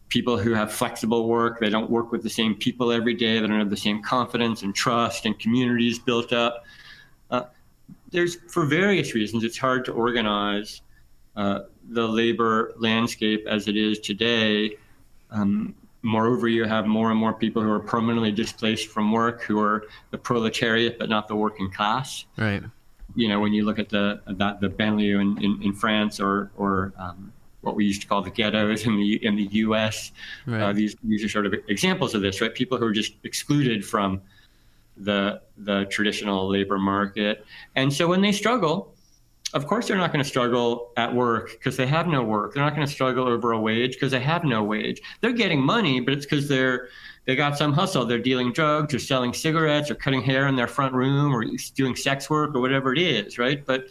people who have flexible work. They don't work with the same people every day. They don't have the same confidence and trust and communities built up. Uh, there's for various reasons it's hard to organize uh, the labor landscape as it is today. Um, Moreover, you have more and more people who are permanently displaced from work, who are the proletariat but not the working class. Right. You know, when you look at the that the banlieue in, in, in France or or um, what we used to call the ghettos in the in the U.S. Uh, right. Uh, these these are sort of examples of this, right? People who are just excluded from the the traditional labor market, and so when they struggle, of course they're not going to struggle at work because they have no work. They're not going to struggle over a wage because they have no wage. They're getting money, but it's because they're they got some hustle. They're dealing drugs or selling cigarettes or cutting hair in their front room or doing sex work or whatever it is, right? But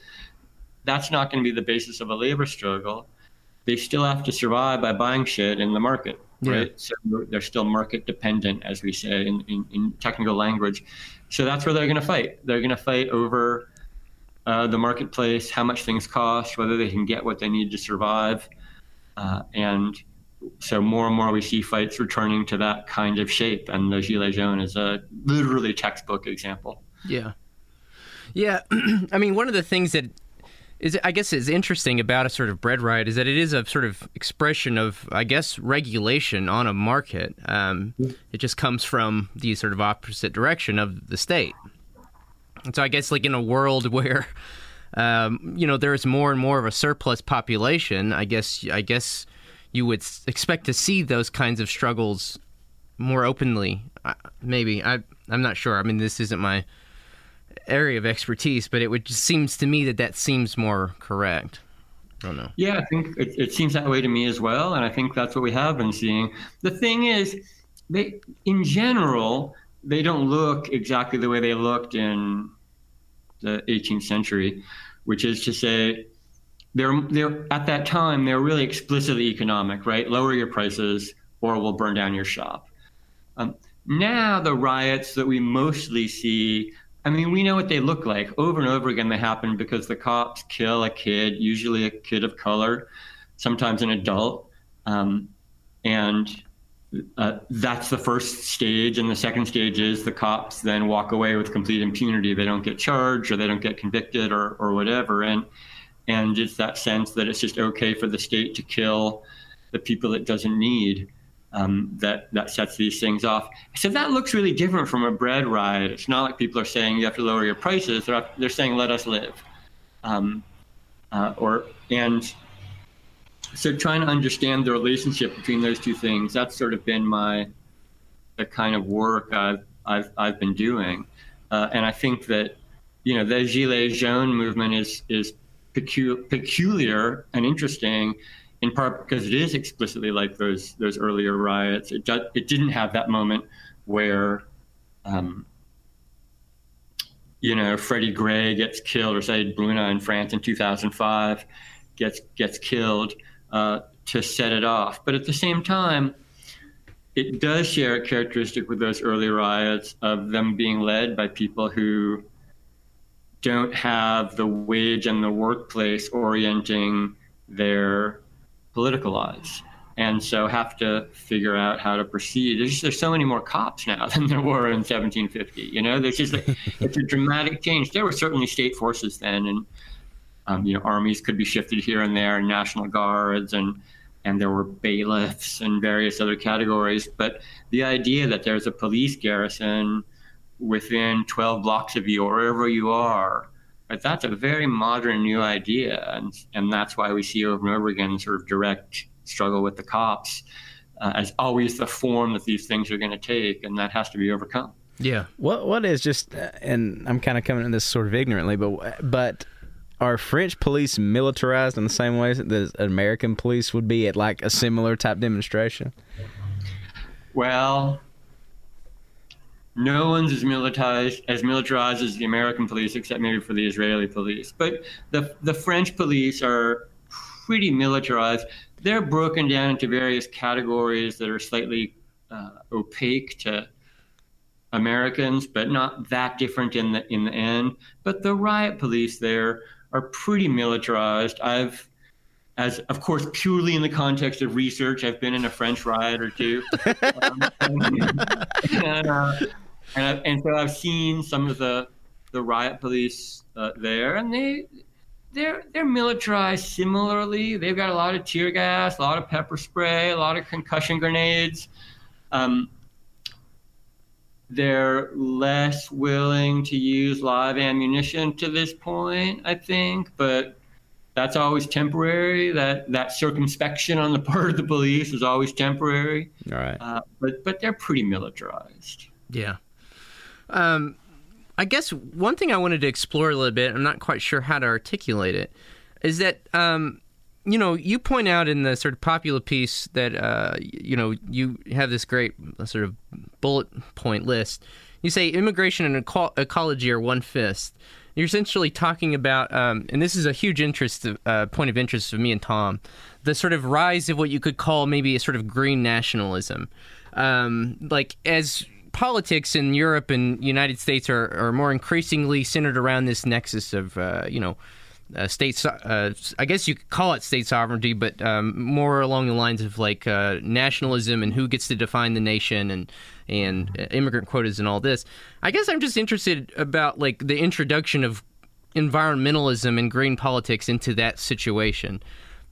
that's not going to be the basis of a labor struggle. They still have to survive by buying shit in the market, right? Yeah. So they're still market dependent, as we say in, in, in technical language. So that's where they're going to fight. They're going to fight over uh, the marketplace, how much things cost, whether they can get what they need to survive. Uh, and so more and more we see fights returning to that kind of shape. And the Gilets jaunes is a literally textbook example. Yeah. Yeah. I mean, one of the things that is, I guess, is interesting about a sort of bread riot is that it is a sort of expression of, I guess, regulation on a market. Um, it just comes from the sort of opposite direction of the state. And so I guess like in a world where um, you know there's more and more of a surplus population, I guess I guess you would expect to see those kinds of struggles more openly. Uh, maybe I I'm not sure. I mean, this isn't my area of expertise, but it would just seems to me that that seems more correct. I don't know. Yeah, I think it, it seems that way to me as well, and I think that's what we have been seeing. The thing is, they in general they don't look exactly the way they looked in the 18th century, which is to say, they're, they're at that time they're really explicitly economic, right? Lower your prices, or we'll burn down your shop. Um, now the riots that we mostly see, I mean, we know what they look like. Over and over again, they happen because the cops kill a kid, usually a kid of color, sometimes an adult, um, and uh, that's the first stage. And the second stage is the cops then walk away with complete impunity. They don't get charged or they don't get convicted or, or whatever. And, and it's that sense that it's just okay for the state to kill the people it doesn't need. Um, that that sets these things off. So that looks really different from a bread riot. It's not like people are saying you have to lower your prices. They're they're saying let us live, um, uh, or and so trying to understand the relationship between those two things, that's sort of been my the kind of work I've I've I've been doing, uh, and I think that you know the Gilets Jaunes movement is is pecu- peculiar and interesting, in part because it is explicitly like those those earlier riots. It it didn't have that moment where. Um, you know, Freddie Gray gets killed, or Said Bouna in France in 2005 gets gets killed uh, to set it off. But at the same time, it does share a characteristic with those early riots of them being led by people who don't have the wage and the workplace orienting their political lives and so have to figure out how to proceed. There's, there's so many more cops now than there were in 1750. You know, there's just a, it's a dramatic change. There were certainly state forces then, and um, you know, armies could be shifted here and there, and national guards, and and there were bailiffs and various other categories. But the idea that there's a police garrison within 12 blocks of you or wherever you are. Right, that's a very modern new idea, and and that's why we see over and over again sort of direct struggle with the cops uh, as always the form that these things are going to take, and that has to be overcome. Yeah. What what is just uh, and I'm kind of coming in this sort of ignorantly, but but are French police militarized in the same way that American police would be at like a similar type demonstration? Well, no one's as militarized as militarized as the American police, except maybe for the Israeli police. But the the French police are pretty militarized they're broken down into various categories that are slightly uh, opaque to Americans, but not that different in the in the end. But the riot police there are pretty militarized. I've as of course purely in the context of research i've been in a french riot or two um, and, uh, and, and, so i've seen some of the the riot police uh, there and they they're they're militarized similarly. They've got a lot of tear gas, a lot of pepper spray, a lot of concussion grenades. Um, they're less willing to use live ammunition to this point, I think, but that's always temporary. That that circumspection on the part of the police is always temporary. All right. Uh, but but they're pretty militarized. Yeah. Um, I guess one thing I wanted to explore a little bit, I'm not quite sure how to articulate it, is that um, you know you point out in the sort of popular piece that uh, you know you have this great sort of bullet point list. You say immigration and eco- ecology are one fist. You're essentially talking about, um, and this is a huge interest, uh, point of interest of me and Tom, the sort of rise of what you could call maybe a sort of green nationalism. Um, like as politics in Europe and United States are, are more increasingly centered around this nexus of, uh, you know, uh, state, uh, I guess you could call it state sovereignty, but um, more along the lines of like uh, nationalism and who gets to define the nation and and uh, immigrant quotas and all this. I guess I'm just interested about like the introduction of environmentalism and green politics into that situation.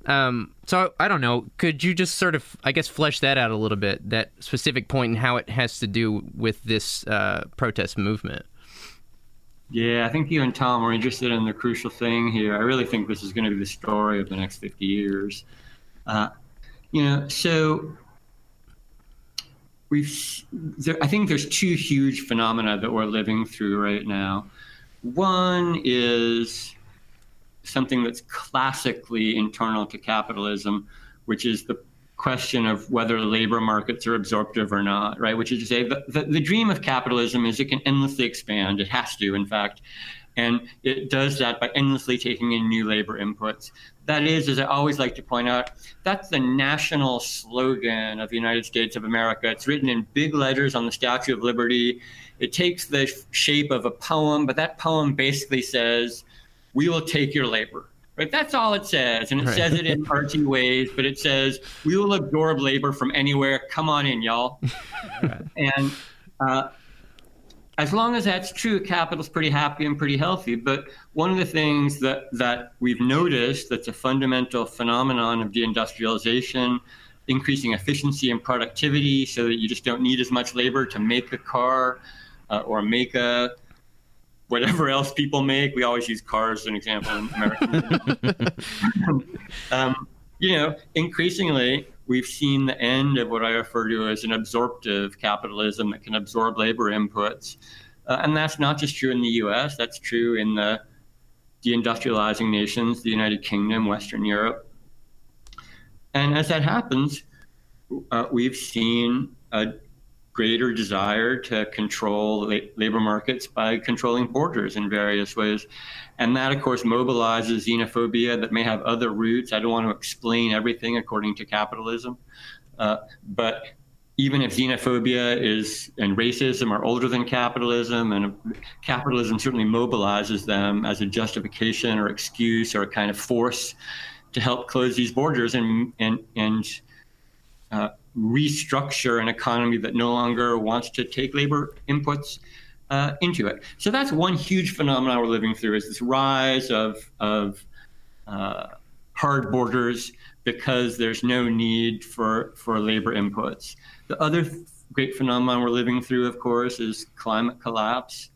Um, so I don't know. Could you just sort of, I guess, flesh that out a little bit? That specific point and how it has to do with this uh, protest movement. Yeah, I think you and Tom are interested in the crucial thing here. I really think this is going to be the story of the next 50 years. Uh, you know, so we've, there, I think there's two huge phenomena that we're living through right now. One is something that's classically internal to capitalism, which is the question of whether labor markets are absorptive or not, right? Which is to say, the, the, the, dream of capitalism is it can endlessly expand. It has to, in fact. And it does that by endlessly taking in new labor inputs. That is, as I always like to point out, that's the national slogan of the United States of America. It's written in big letters on the Statue of Liberty. It takes the shape of a poem, but that poem basically says, we will take your labor. Right? That's all it says. And it right. says it in artsy ways, but it says, we will absorb labor from anywhere. Come on in, y'all. and uh, as long as that's true, capital's pretty happy and pretty healthy. But one of the things that, that we've noticed that's a fundamental phenomenon of deindustrialization, increasing efficiency and productivity so that you just don't need as much labor to make a car uh, or make a whatever else people make. We always use cars as an example in America. um, you know, increasingly we've seen the end of what I refer to as an absorptive capitalism that can absorb labor inputs. Uh, and that's not just true in the US, that's true in the deindustrializing nations, the United Kingdom, Western Europe. And as that happens, uh, we've seen a greater desire to control la- labor markets by controlling borders in various ways. And that, of course, mobilizes xenophobia that may have other roots. I don't want to explain everything according to capitalism. Uh, but even if xenophobia is and racism are older than capitalism, and capitalism certainly mobilizes them as a justification or excuse or a kind of force to help close these borders and and and uh, restructure an economy that no longer wants to take labor inputs uh, into it. So that's one huge phenomenon we're living through: is this rise of of uh, hard borders because there's no need for for labor inputs. The other great phenomenon we're living through, of course, is climate collapse.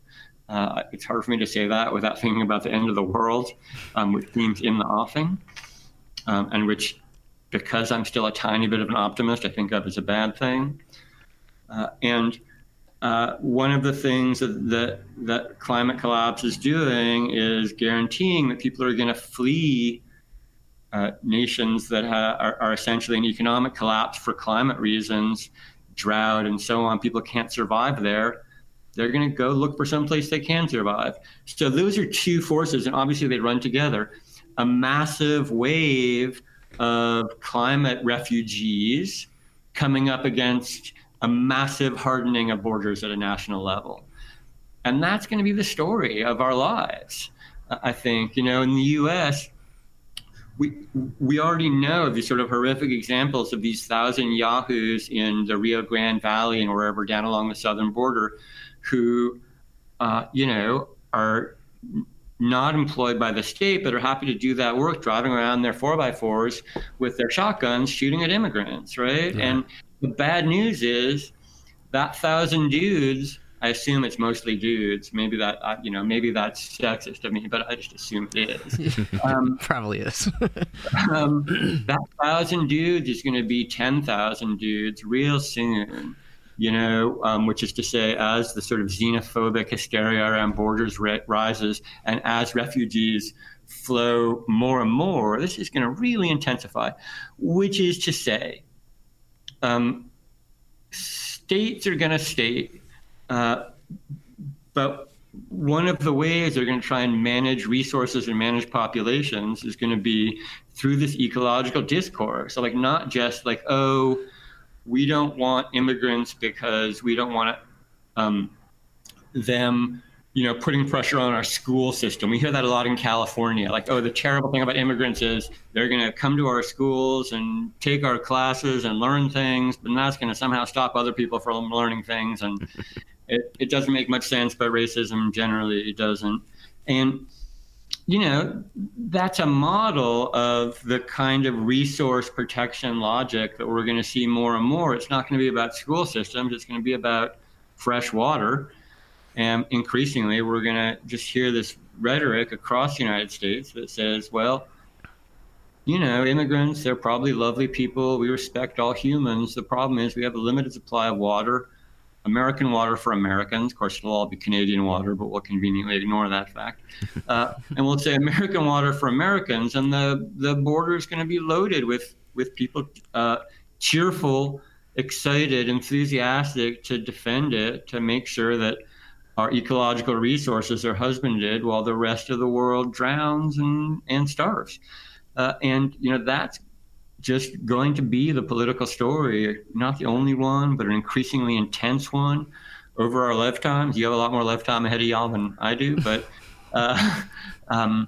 Uh, it's hard for me to say that without thinking about the end of the world, um, which seems in the offing, um, and which, because I'm still a tiny bit of an optimist, I think of as a bad thing. Uh, and uh, one of the things that, that, that climate collapse is doing is guaranteeing that people are going to flee uh, nations that ha- are, are, essentially in economic collapse for climate reasons, drought, and so on. People can't survive there. They're going to go look for some place they can survive. So those are two forces, and obviously they run together. A massive wave of climate refugees coming up against a massive hardening of borders at a national level. And that's going to be the story of our lives. I think, you know, in the US, we we already know these sort of horrific examples of these thousand yahoos in the Rio Grande Valley and wherever down along the southern border, who, uh, you know, are not employed by the state but are happy to do that work, driving around their four by fours with their shotguns, shooting at immigrants, right? Yeah. And the bad news is that thousand dudes I assume it's mostly dudes. Maybe that uh, you know, maybe that's sexist of me, but I just assume it is. Um, Probably is. um, that thousand dudes is going to be ten thousand dudes real soon. You know, um, which is to say, as the sort of xenophobic hysteria around borders rises, and as refugees flow more and more, this is going to really intensify. Which is to say, um, states are going to state uh, but one of the ways they're going to try and manage resources and manage populations is going to be through this ecological discourse. So, like, not just like, oh, we don't want immigrants because we don't want um, them, you know, putting pressure on our school system. We hear that a lot in California. Like, oh, the terrible thing about immigrants is they're going to come to our schools and take our classes and learn things, but that's going to somehow stop other people from learning things. And it, it doesn't make much sense, but racism generally it doesn't. And you know, that's a model of the kind of resource protection logic that we're going to see more and more. It's not going to be about school systems, it's going to be about fresh water. And increasingly, we're going to just hear this rhetoric across the United States that says, well, you know, immigrants, they're probably lovely people. We respect all humans. The problem is we have a limited supply of water. American water for Americans. Of course, it'll all be Canadian water, but we'll conveniently ignore that fact. Uh, and we'll say American water for Americans, and the, the border is going to be loaded with, with people uh, cheerful, excited, enthusiastic to defend it, to make sure that our ecological resources are husbanded while the rest of the world drowns and, and starves. Uh, and, you know, that's just going to be the political story, not the only one, but an increasingly intense one over our lifetimes. You have a lot more lifetime ahead of y'all than I do, but uh, um,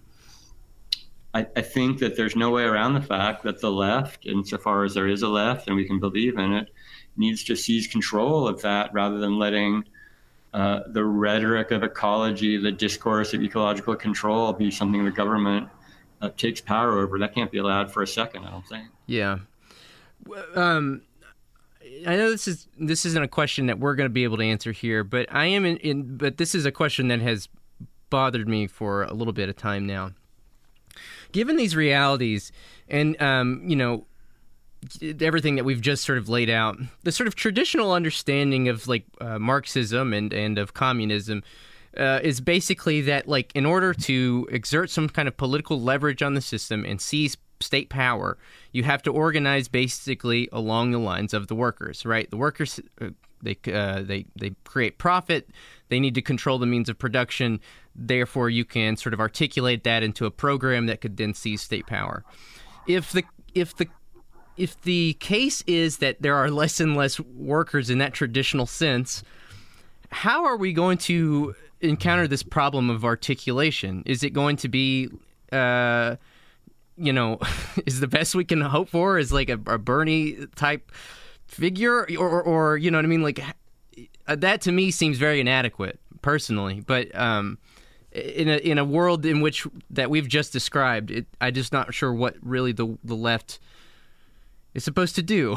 I, I, think that there's no way around the fact that the left, insofar as there is a left and we can believe in it, needs to seize control of that rather than letting uh, the rhetoric of ecology, the discourse of ecological control be something the government uh, takes power over. That can't be allowed for a second, I don't think. Yeah. Um, I know this is this isn't a question that we're going to be able to answer here, but I am in, in, But this is a question that has bothered me for a little bit of time now. given these realities and um, you know everything that we've just sort of laid out the sort of traditional understanding of like uh, marxism and and of communism uh, is basically that like in order to exert some kind of political leverage on the system and seize state power you have to organize basically along the lines of the workers right? The workers uh, they uh, they they create profit. They need to control the means of production. Therefore you can sort of articulate that into a program that could then seize state power. If the if the if the case is that there are less and less workers in that traditional sense how are we going to encounter this problem of articulation? Is it going to be uh, you know is the best we can hope for is like a, a bernie type figure? Or, or, or you know what i mean? Like uh, that to me seems very inadequate personally. But um in a in a world in which that we've just described, it, I'm just not sure what really the the left is supposed to do.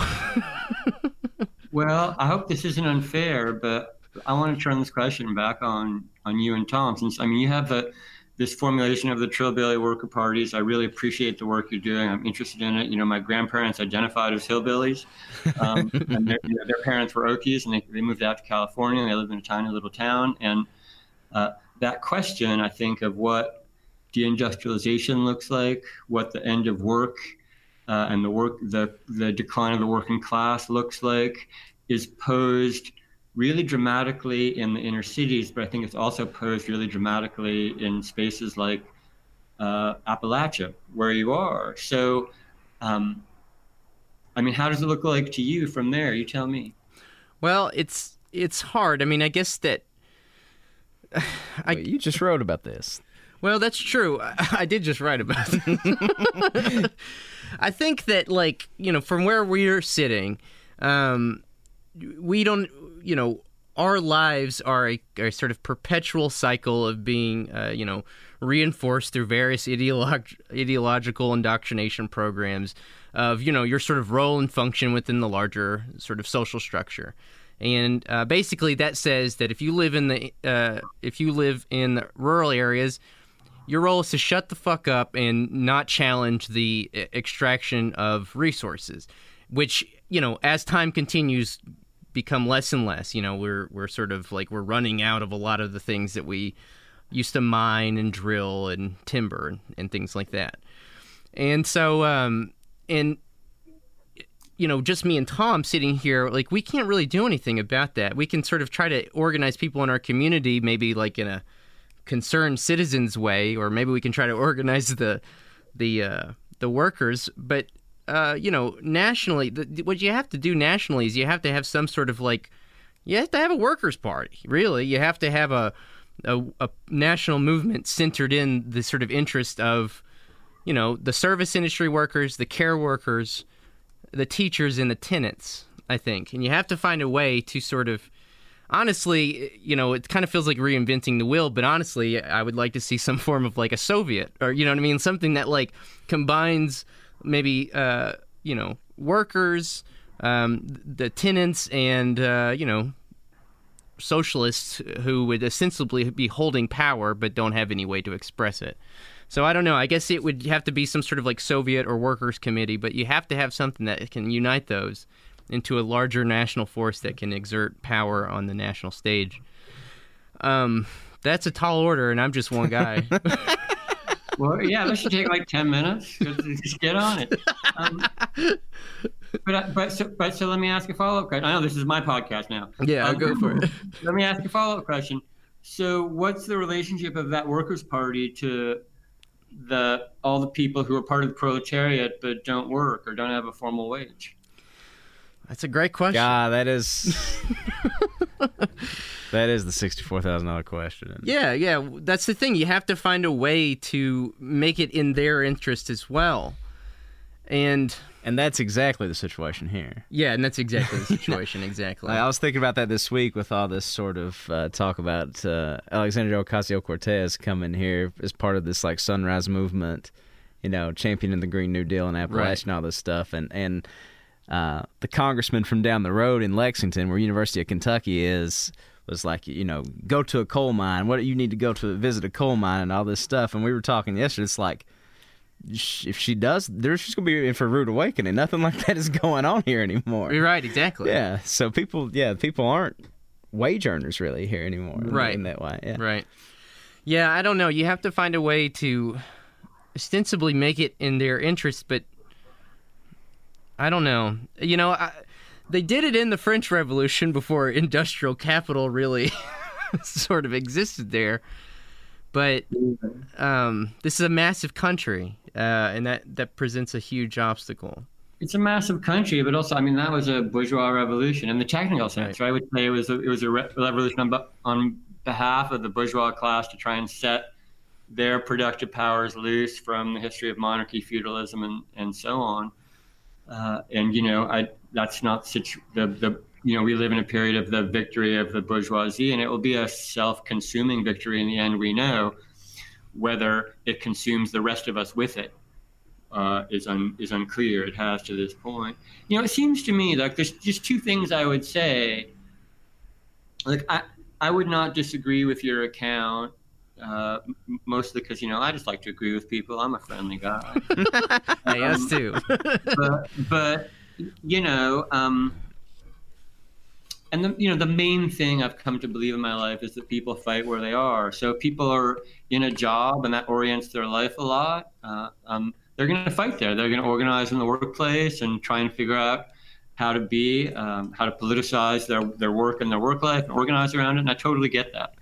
well, I hope this isn't unfair, but I want to turn this question back on on you and Tom. Since I mean, you have the this formulation of the Trillbilly Worker Parties. I really appreciate the work you're doing. I'm interested in it. You know, my grandparents identified as hillbillies, um, and their, you know, their, parents were Okies, and they, they moved out to California. And they lived in a tiny little town, and uh, that question, I think, of what deindustrialization looks like, what the end of work uh, and the work, the the decline of the working class looks like, is posed really dramatically in the inner cities, but I think it's also posed really dramatically in spaces like uh, Appalachia, where you are. So, um, I mean, how does it look like to you from there? You tell me. Well, it's it's hard. I mean, I guess that I, Wait, you just wrote about this. Well, that's true. I, I did just write about it. I think that, like, you know, from where we're sitting, um, we don't, you know, our lives are a, a sort of perpetual cycle of being, uh, you know, reinforced through various ideolog- ideological indoctrination programs of, you know, your sort of role and function within the larger sort of social structure. And uh, basically that says that if you live in the uh, if you live in the rural areas, your role is to shut the fuck up and not challenge the extraction of resources, which you know as time continues become less and less. You know we're we're sort of like we're running out of a lot of the things that we used to mine and drill and timber and, and things like that. And so um, and you know, just me and Tom sitting here, like we can't really do anything about that. We can sort of try to organize people in our community, maybe like in a concerned citizens way, or maybe we can try to organize the the uh, the workers. But uh, you know, nationally, the, what you have to do nationally is you have to have some sort of like you have to have a workers' party. Really, you have to have a a, a national movement centered in the sort of interest of you know the service industry workers, the care workers the teachers and the tenants, I think. And you have to find a way to sort of honestly, you know, it kind of feels like reinventing the wheel, but honestly, I would like to see some form of like a Soviet or you know what I mean, something that like combines maybe uh, you know, workers, um, the tenants and uh, you know, socialists who would ostensibly be holding power but don't have any way to express it. So I don't know. I guess it would have to be some sort of like Soviet or workers' committee, but you have to have something that can unite those into a larger national force that can exert power on the national stage. Um, that's a tall order, and I'm just one guy. well, yeah, this should take like ten minutes. Just get on it. Um, but but so but so let me ask a follow up question. I know this is my podcast now. Yeah, um, go for it. Let me ask a follow up question. So, what's the relationship of that Workers' Party to the all the people who are part of the proletariat but don't work or don't have a formal wage? That's a great question. Yeah, that is that is the sixty-four thousand dollar question. Yeah, yeah, that's the thing. You have to find a way to make it in their interest as well, and and that's exactly the situation here. Yeah, and that's exactly the situation. exactly. I was thinking about that this week with all this sort of uh, talk about uh, Alexandria Ocasio Cortez coming here as part of this like sunrise movement, you know, championing the Green New Deal in Appalachia right. and all this stuff, and and uh, the congressman from down the road in Lexington, where University of Kentucky is, was like, you know, go to a coal mine. What you need to go to visit a coal mine and all this stuff. And we were talking yesterday. It's like if she does, there's she's gonna be in for a rude awakening. Nothing like that is going on here anymore. You're right, exactly. Yeah. So people, yeah, people aren't wage earners really here anymore. Right. In that way. Yeah. Right. Yeah, I don't know. You have to find a way to ostensibly make it in their interest, but I don't know. You know, I, they did it in the French Revolution before industrial capital really sort of existed there. But um, this is a massive country, uh, and that, that presents a huge obstacle. It's a massive country, but also, I mean, that was a bourgeois revolution in the technical sense, right? I would say it was a, it was a re- revolution on, on behalf of the bourgeois class to try and set their productive powers loose from the history of monarchy, feudalism, and, and so on. Uh, and you know, I that's not situ- the the you know we live in a period of the victory of the bourgeoisie, and it will be a self-consuming victory in the end. We know whether it consumes the rest of us with it uh, is un, is unclear. It has to this point. You know, it seems to me like there's just two things I would say. Like I, I would not disagree with your account, uh, mostly because you know I just like to agree with people. I'm a friendly guy, Hey, us too. but, but you know, um, and the you know the main thing I've come to believe in my life is that people fight where they are. So if people are in a job and that orients their life a lot. Uh, um, they're going to fight there. They're going to organize in the workplace and try and figure out how to be, um, how to politicize their, their work and their work life and organize around it. And I totally get that.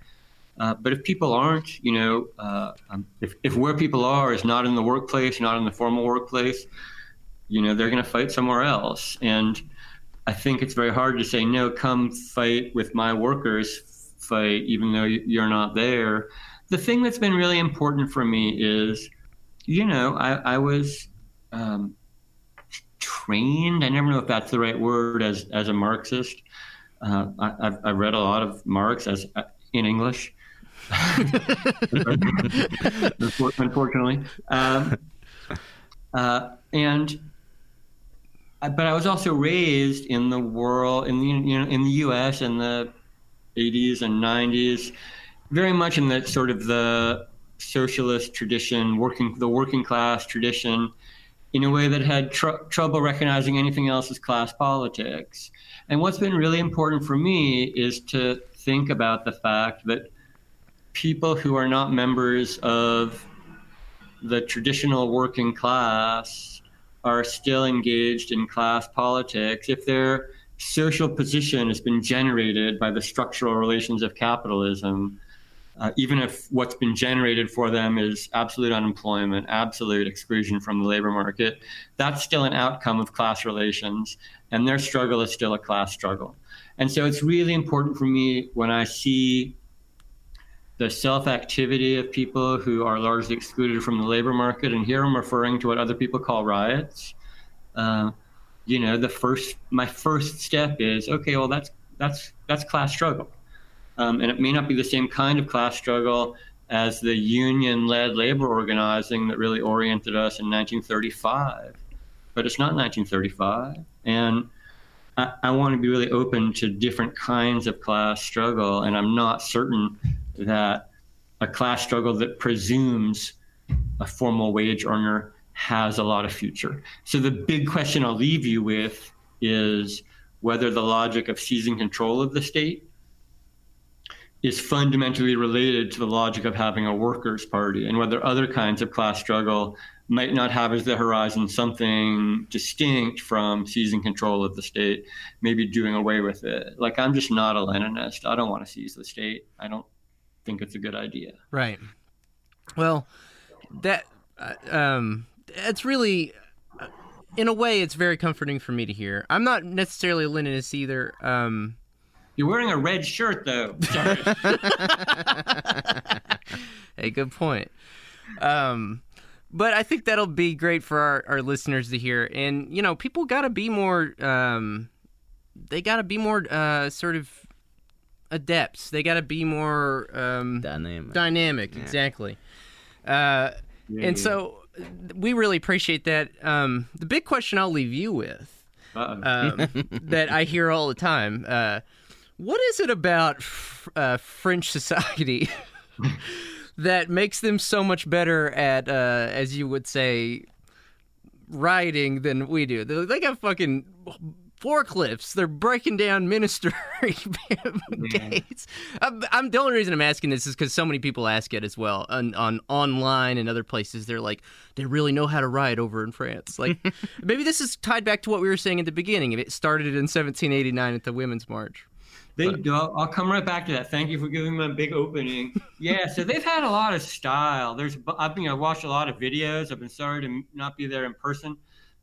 Uh, but if people aren't, you know, uh, um, if, if where people are is not in the workplace, not in the formal workplace, you know, they're going to fight somewhere else. And I think it's very hard to say, no, come fight with my workers, fight, even though you're not there. The thing that's been really important for me is, you know, I, I was um, trained. I never know if that's the right word as as a Marxist. Uh, I, I've, I've read a lot of Marx as uh, in English. Unfortunately, um, uh, and but I was also raised in the world in the you know in the U.S. in the 80s and 90s, very much in the sort of the socialist tradition, working the working class tradition, in a way that had tr- trouble recognizing anything else as class politics. And what's been really important for me is to think about the fact that people who are not members of the traditional working class are still engaged in class politics if their social position has been generated by the structural relations of capitalism uh, even if what's been generated for them is absolute unemployment, absolute exclusion from the labor market, that's still an outcome of class relations, and their struggle is still a class struggle. And so it's really important for me when I see the self activity of people who are largely excluded from the labor market, and here I'm referring to what other people call riots. Uh, you know, the first, my first step is okay. Well, that's that's that's class struggle. Um, and it may not be the same kind of class struggle as the union led labor organizing that really oriented us in 1935. But it's not 1935. And I, I want to be really open to different kinds of class struggle. And I'm not certain that a class struggle that presumes a formal wage earner has a lot of future. So the big question I'll leave you with is whether the logic of seizing control of the state is fundamentally related to the logic of having a workers' party, and whether other kinds of class struggle might not have as the horizon something distinct from seizing control of the state, maybe doing away with it. Like, I'm just not a Leninist. I don't want to seize the state. I don't think it's a good idea. Right. Well, that uh, um, it's really, uh, in a way, it's very comforting for me to hear. I'm not necessarily a Leninist either. Um, You're wearing a red shirt, though. Sorry. hey, good point. Um, but I think that'll be great for our, our listeners to hear. And you know, people got to be more. Um, they got to be more uh, sort of adepts. They got to be more um, Dynamic. dynamic. Exactly. Uh, and so we really appreciate that. Um, the big question I'll leave you with um, that I hear all the time. Uh, what is it about f- uh, French society that makes them so much better at, uh, as you would say, riding than we do. They, they got fucking forklifts. They're breaking down ministry gates. I'm, I'm, the only reason I'm asking this is because so many people ask it as well on, on online and other places. They're like, they really know how to ride over in France. Like, maybe this is tied back to what we were saying at the beginning. It started in 1789 at the Women's March. They, I'll, I'll come right back to that. Thank you for giving me a big opening. yeah, so they've had a lot of style. There's, I've been, I watched a lot of videos. I've been sorry to not be there in person.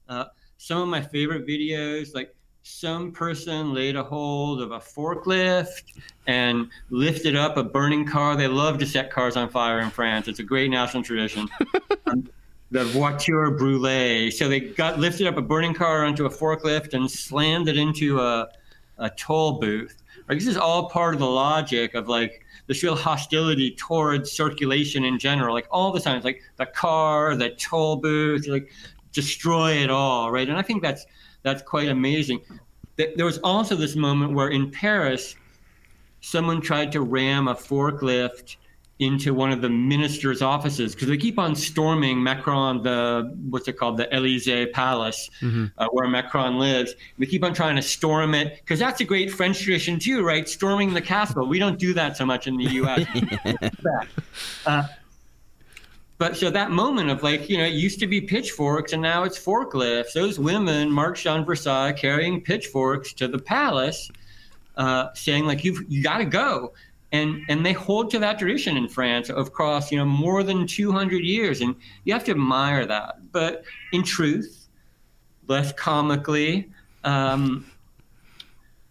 Uh, some of my favorite videos, like some person laid a hold of a forklift and lifted up a burning car. They love to set cars on fire in France. It's a great national tradition. um, the voiture brûlée. So they got lifted up a burning car onto a forklift and slammed it into a, a toll booth. Like, this is all part of the logic of like this real hostility towards circulation in general. Like all the time, it's like the car, the toll booth, like destroy it all, right? And I think that's that's quite amazing. There was also this moment where in Paris, someone tried to ram a forklift into one of the minister's offices because they keep on storming Macron, the what's it called, the Elysee Palace, mm-hmm. uh, where Macron lives. They keep on trying to storm it because that's a great French tradition too, right? Storming the castle. We don't do that so much in the U.S. uh, but so that moment of like, you know, it used to be pitchforks and now it's forklifts. Those women marched on Versailles carrying pitchforks to the palace, uh, saying like, you've you got to go. And and they hold to that tradition in France of cross, you know, more than 200 years, and you have to admire that. But in truth, less comically, um,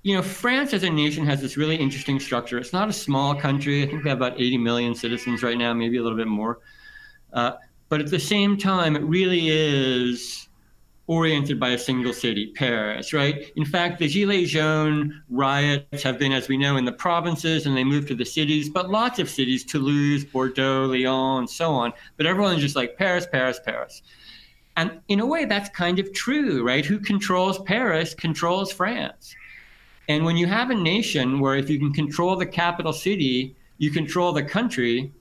you know, France as a nation has this really interesting structure. It's not a small country. I think we have about 80 million citizens right now, maybe a little bit more. Uh, but at the same time, it really is oriented by a single city, Paris, right? In fact, the Gilets jaunes riots have been, as we know, in the provinces and they move to the cities, but lots of cities, Toulouse, Bordeaux, Lyon, and so on. But everyone's just like Paris, Paris, Paris. And in a way, that's kind of true, right? Who controls Paris controls France. And when you have a nation where if you can control the capital city, you control the country,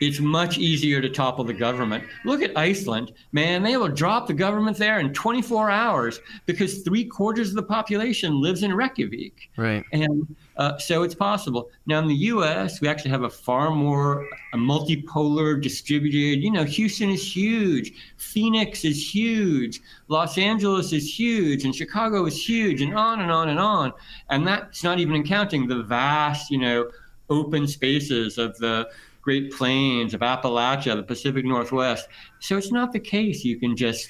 it's much easier to topple the government. Look at Iceland. Man, they will drop the government there in 24 hours because three quarters of the population lives in Reykjavik. Right. And uh, so it's possible. Now, in the U.S., we actually have a far more a multipolar, distributed. You know, Houston is huge, Phoenix is huge, Los Angeles is huge, and Chicago is huge, and on and on and on. And that's not even counting the vast, you know, open spaces of the Great Plains, of Appalachia, the Pacific Northwest. So it's not the case you can just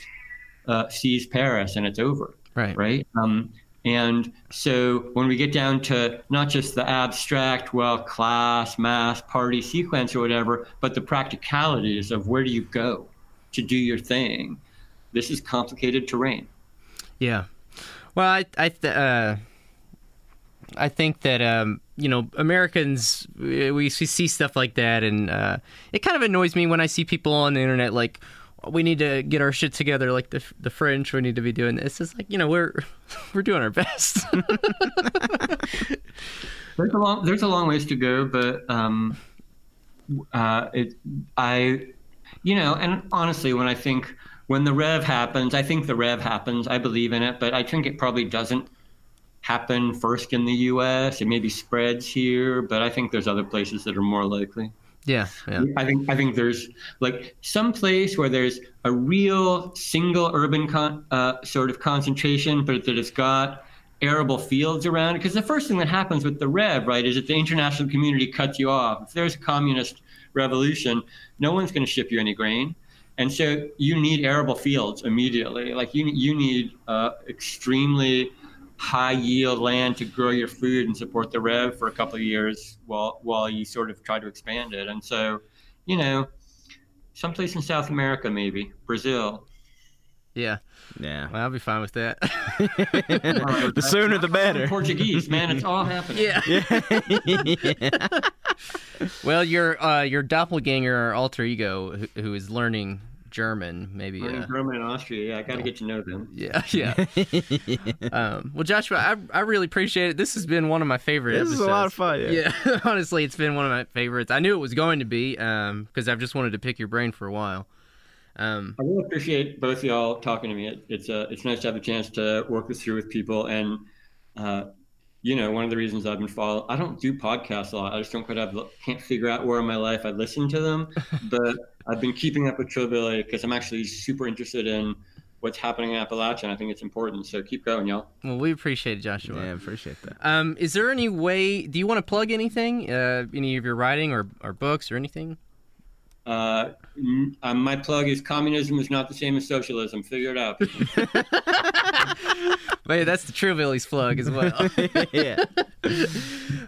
uh, seize Paris and it's over. Right. Right. Um, and so when we get down to not just the abstract, well, class, mass, party sequence or whatever, but the practicalities of where do you go to do your thing, this is complicated terrain. Yeah. Well, I, I, uh, I think that um, you know Americans we see stuff like that, and uh, it kind of annoys me when I see people on the internet like we need to get our shit together like the the French. We need to be doing this. It's like you know we're we're doing our best. there's a long there's a long ways to go, but um, uh, it I you know, and honestly, when I think when the rev happens, I think the rev happens. I believe in it, but I think it probably doesn't happen first in the U.S. It maybe spreads here, but I think there's other places that are more likely. Yeah, yeah. I think I think there's like some place where there's a real single urban con, uh, sort of concentration, but that it's got arable fields around it. Because the first thing that happens with the Rev, right, is that the international community cuts you off. If there's a communist revolution, no one's going to ship you any grain. And so you need arable fields immediately. Like you, you need uh, extremely high yield land to grow your food and support the rev for a couple of years while while you sort of try to expand it. And so, you know, someplace in South America, maybe Brazil. Yeah, yeah. Well, I'll be fine with that. the sooner the better. Portuguese, man, it's all happening. Yeah. yeah. well, your uh, your doppelganger or alter ego, who, who is learning German, maybe. Learning Uh, German and Austria. Yeah, I got to get to know them. yeah, yeah. um, well, Joshua, I, I really appreciate it. This has been one of my favorite This episodes. is a lot of fun. Yeah. Yeah, honestly, it's been one of my favorites. I knew it was going to be because I've just wanted to pick your brain for a while. Um, I really appreciate both of y'all talking to me. It, it's uh, it's nice to have a chance to work this through with people, and uh, you know, one of the reasons I've been following. I don't do podcasts a lot. I just don't quite have can't figure out where in my life I listen to them, but I've been keeping up with Trillbilly because I'm actually super interested in what's happening in Appalachia. And I think it's important. So keep going, y'all. well, we appreciate it, Joshua. Yeah, appreciate that. Um, is there any way? Do you want to plug anything? Uh, any of your writing or, or books or anything? Uh, n- uh, my plug is communism is not the same as socialism. Figure it out. But that's the Trillbilly's plug as well. yeah.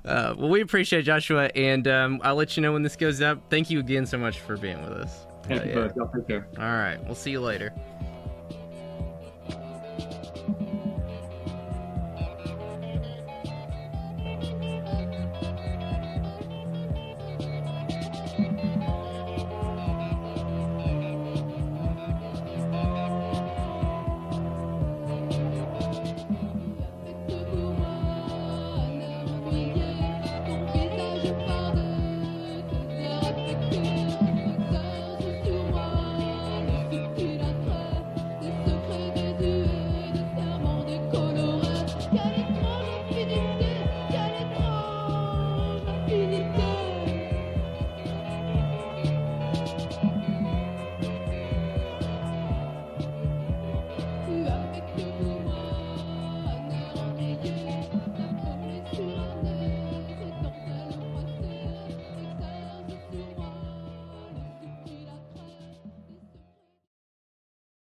uh, well, we appreciate Joshua, and um, I'll let you know when this goes up. Thank you again so much for being with us. Thank you both. Y'all take care. All right, we'll see you later.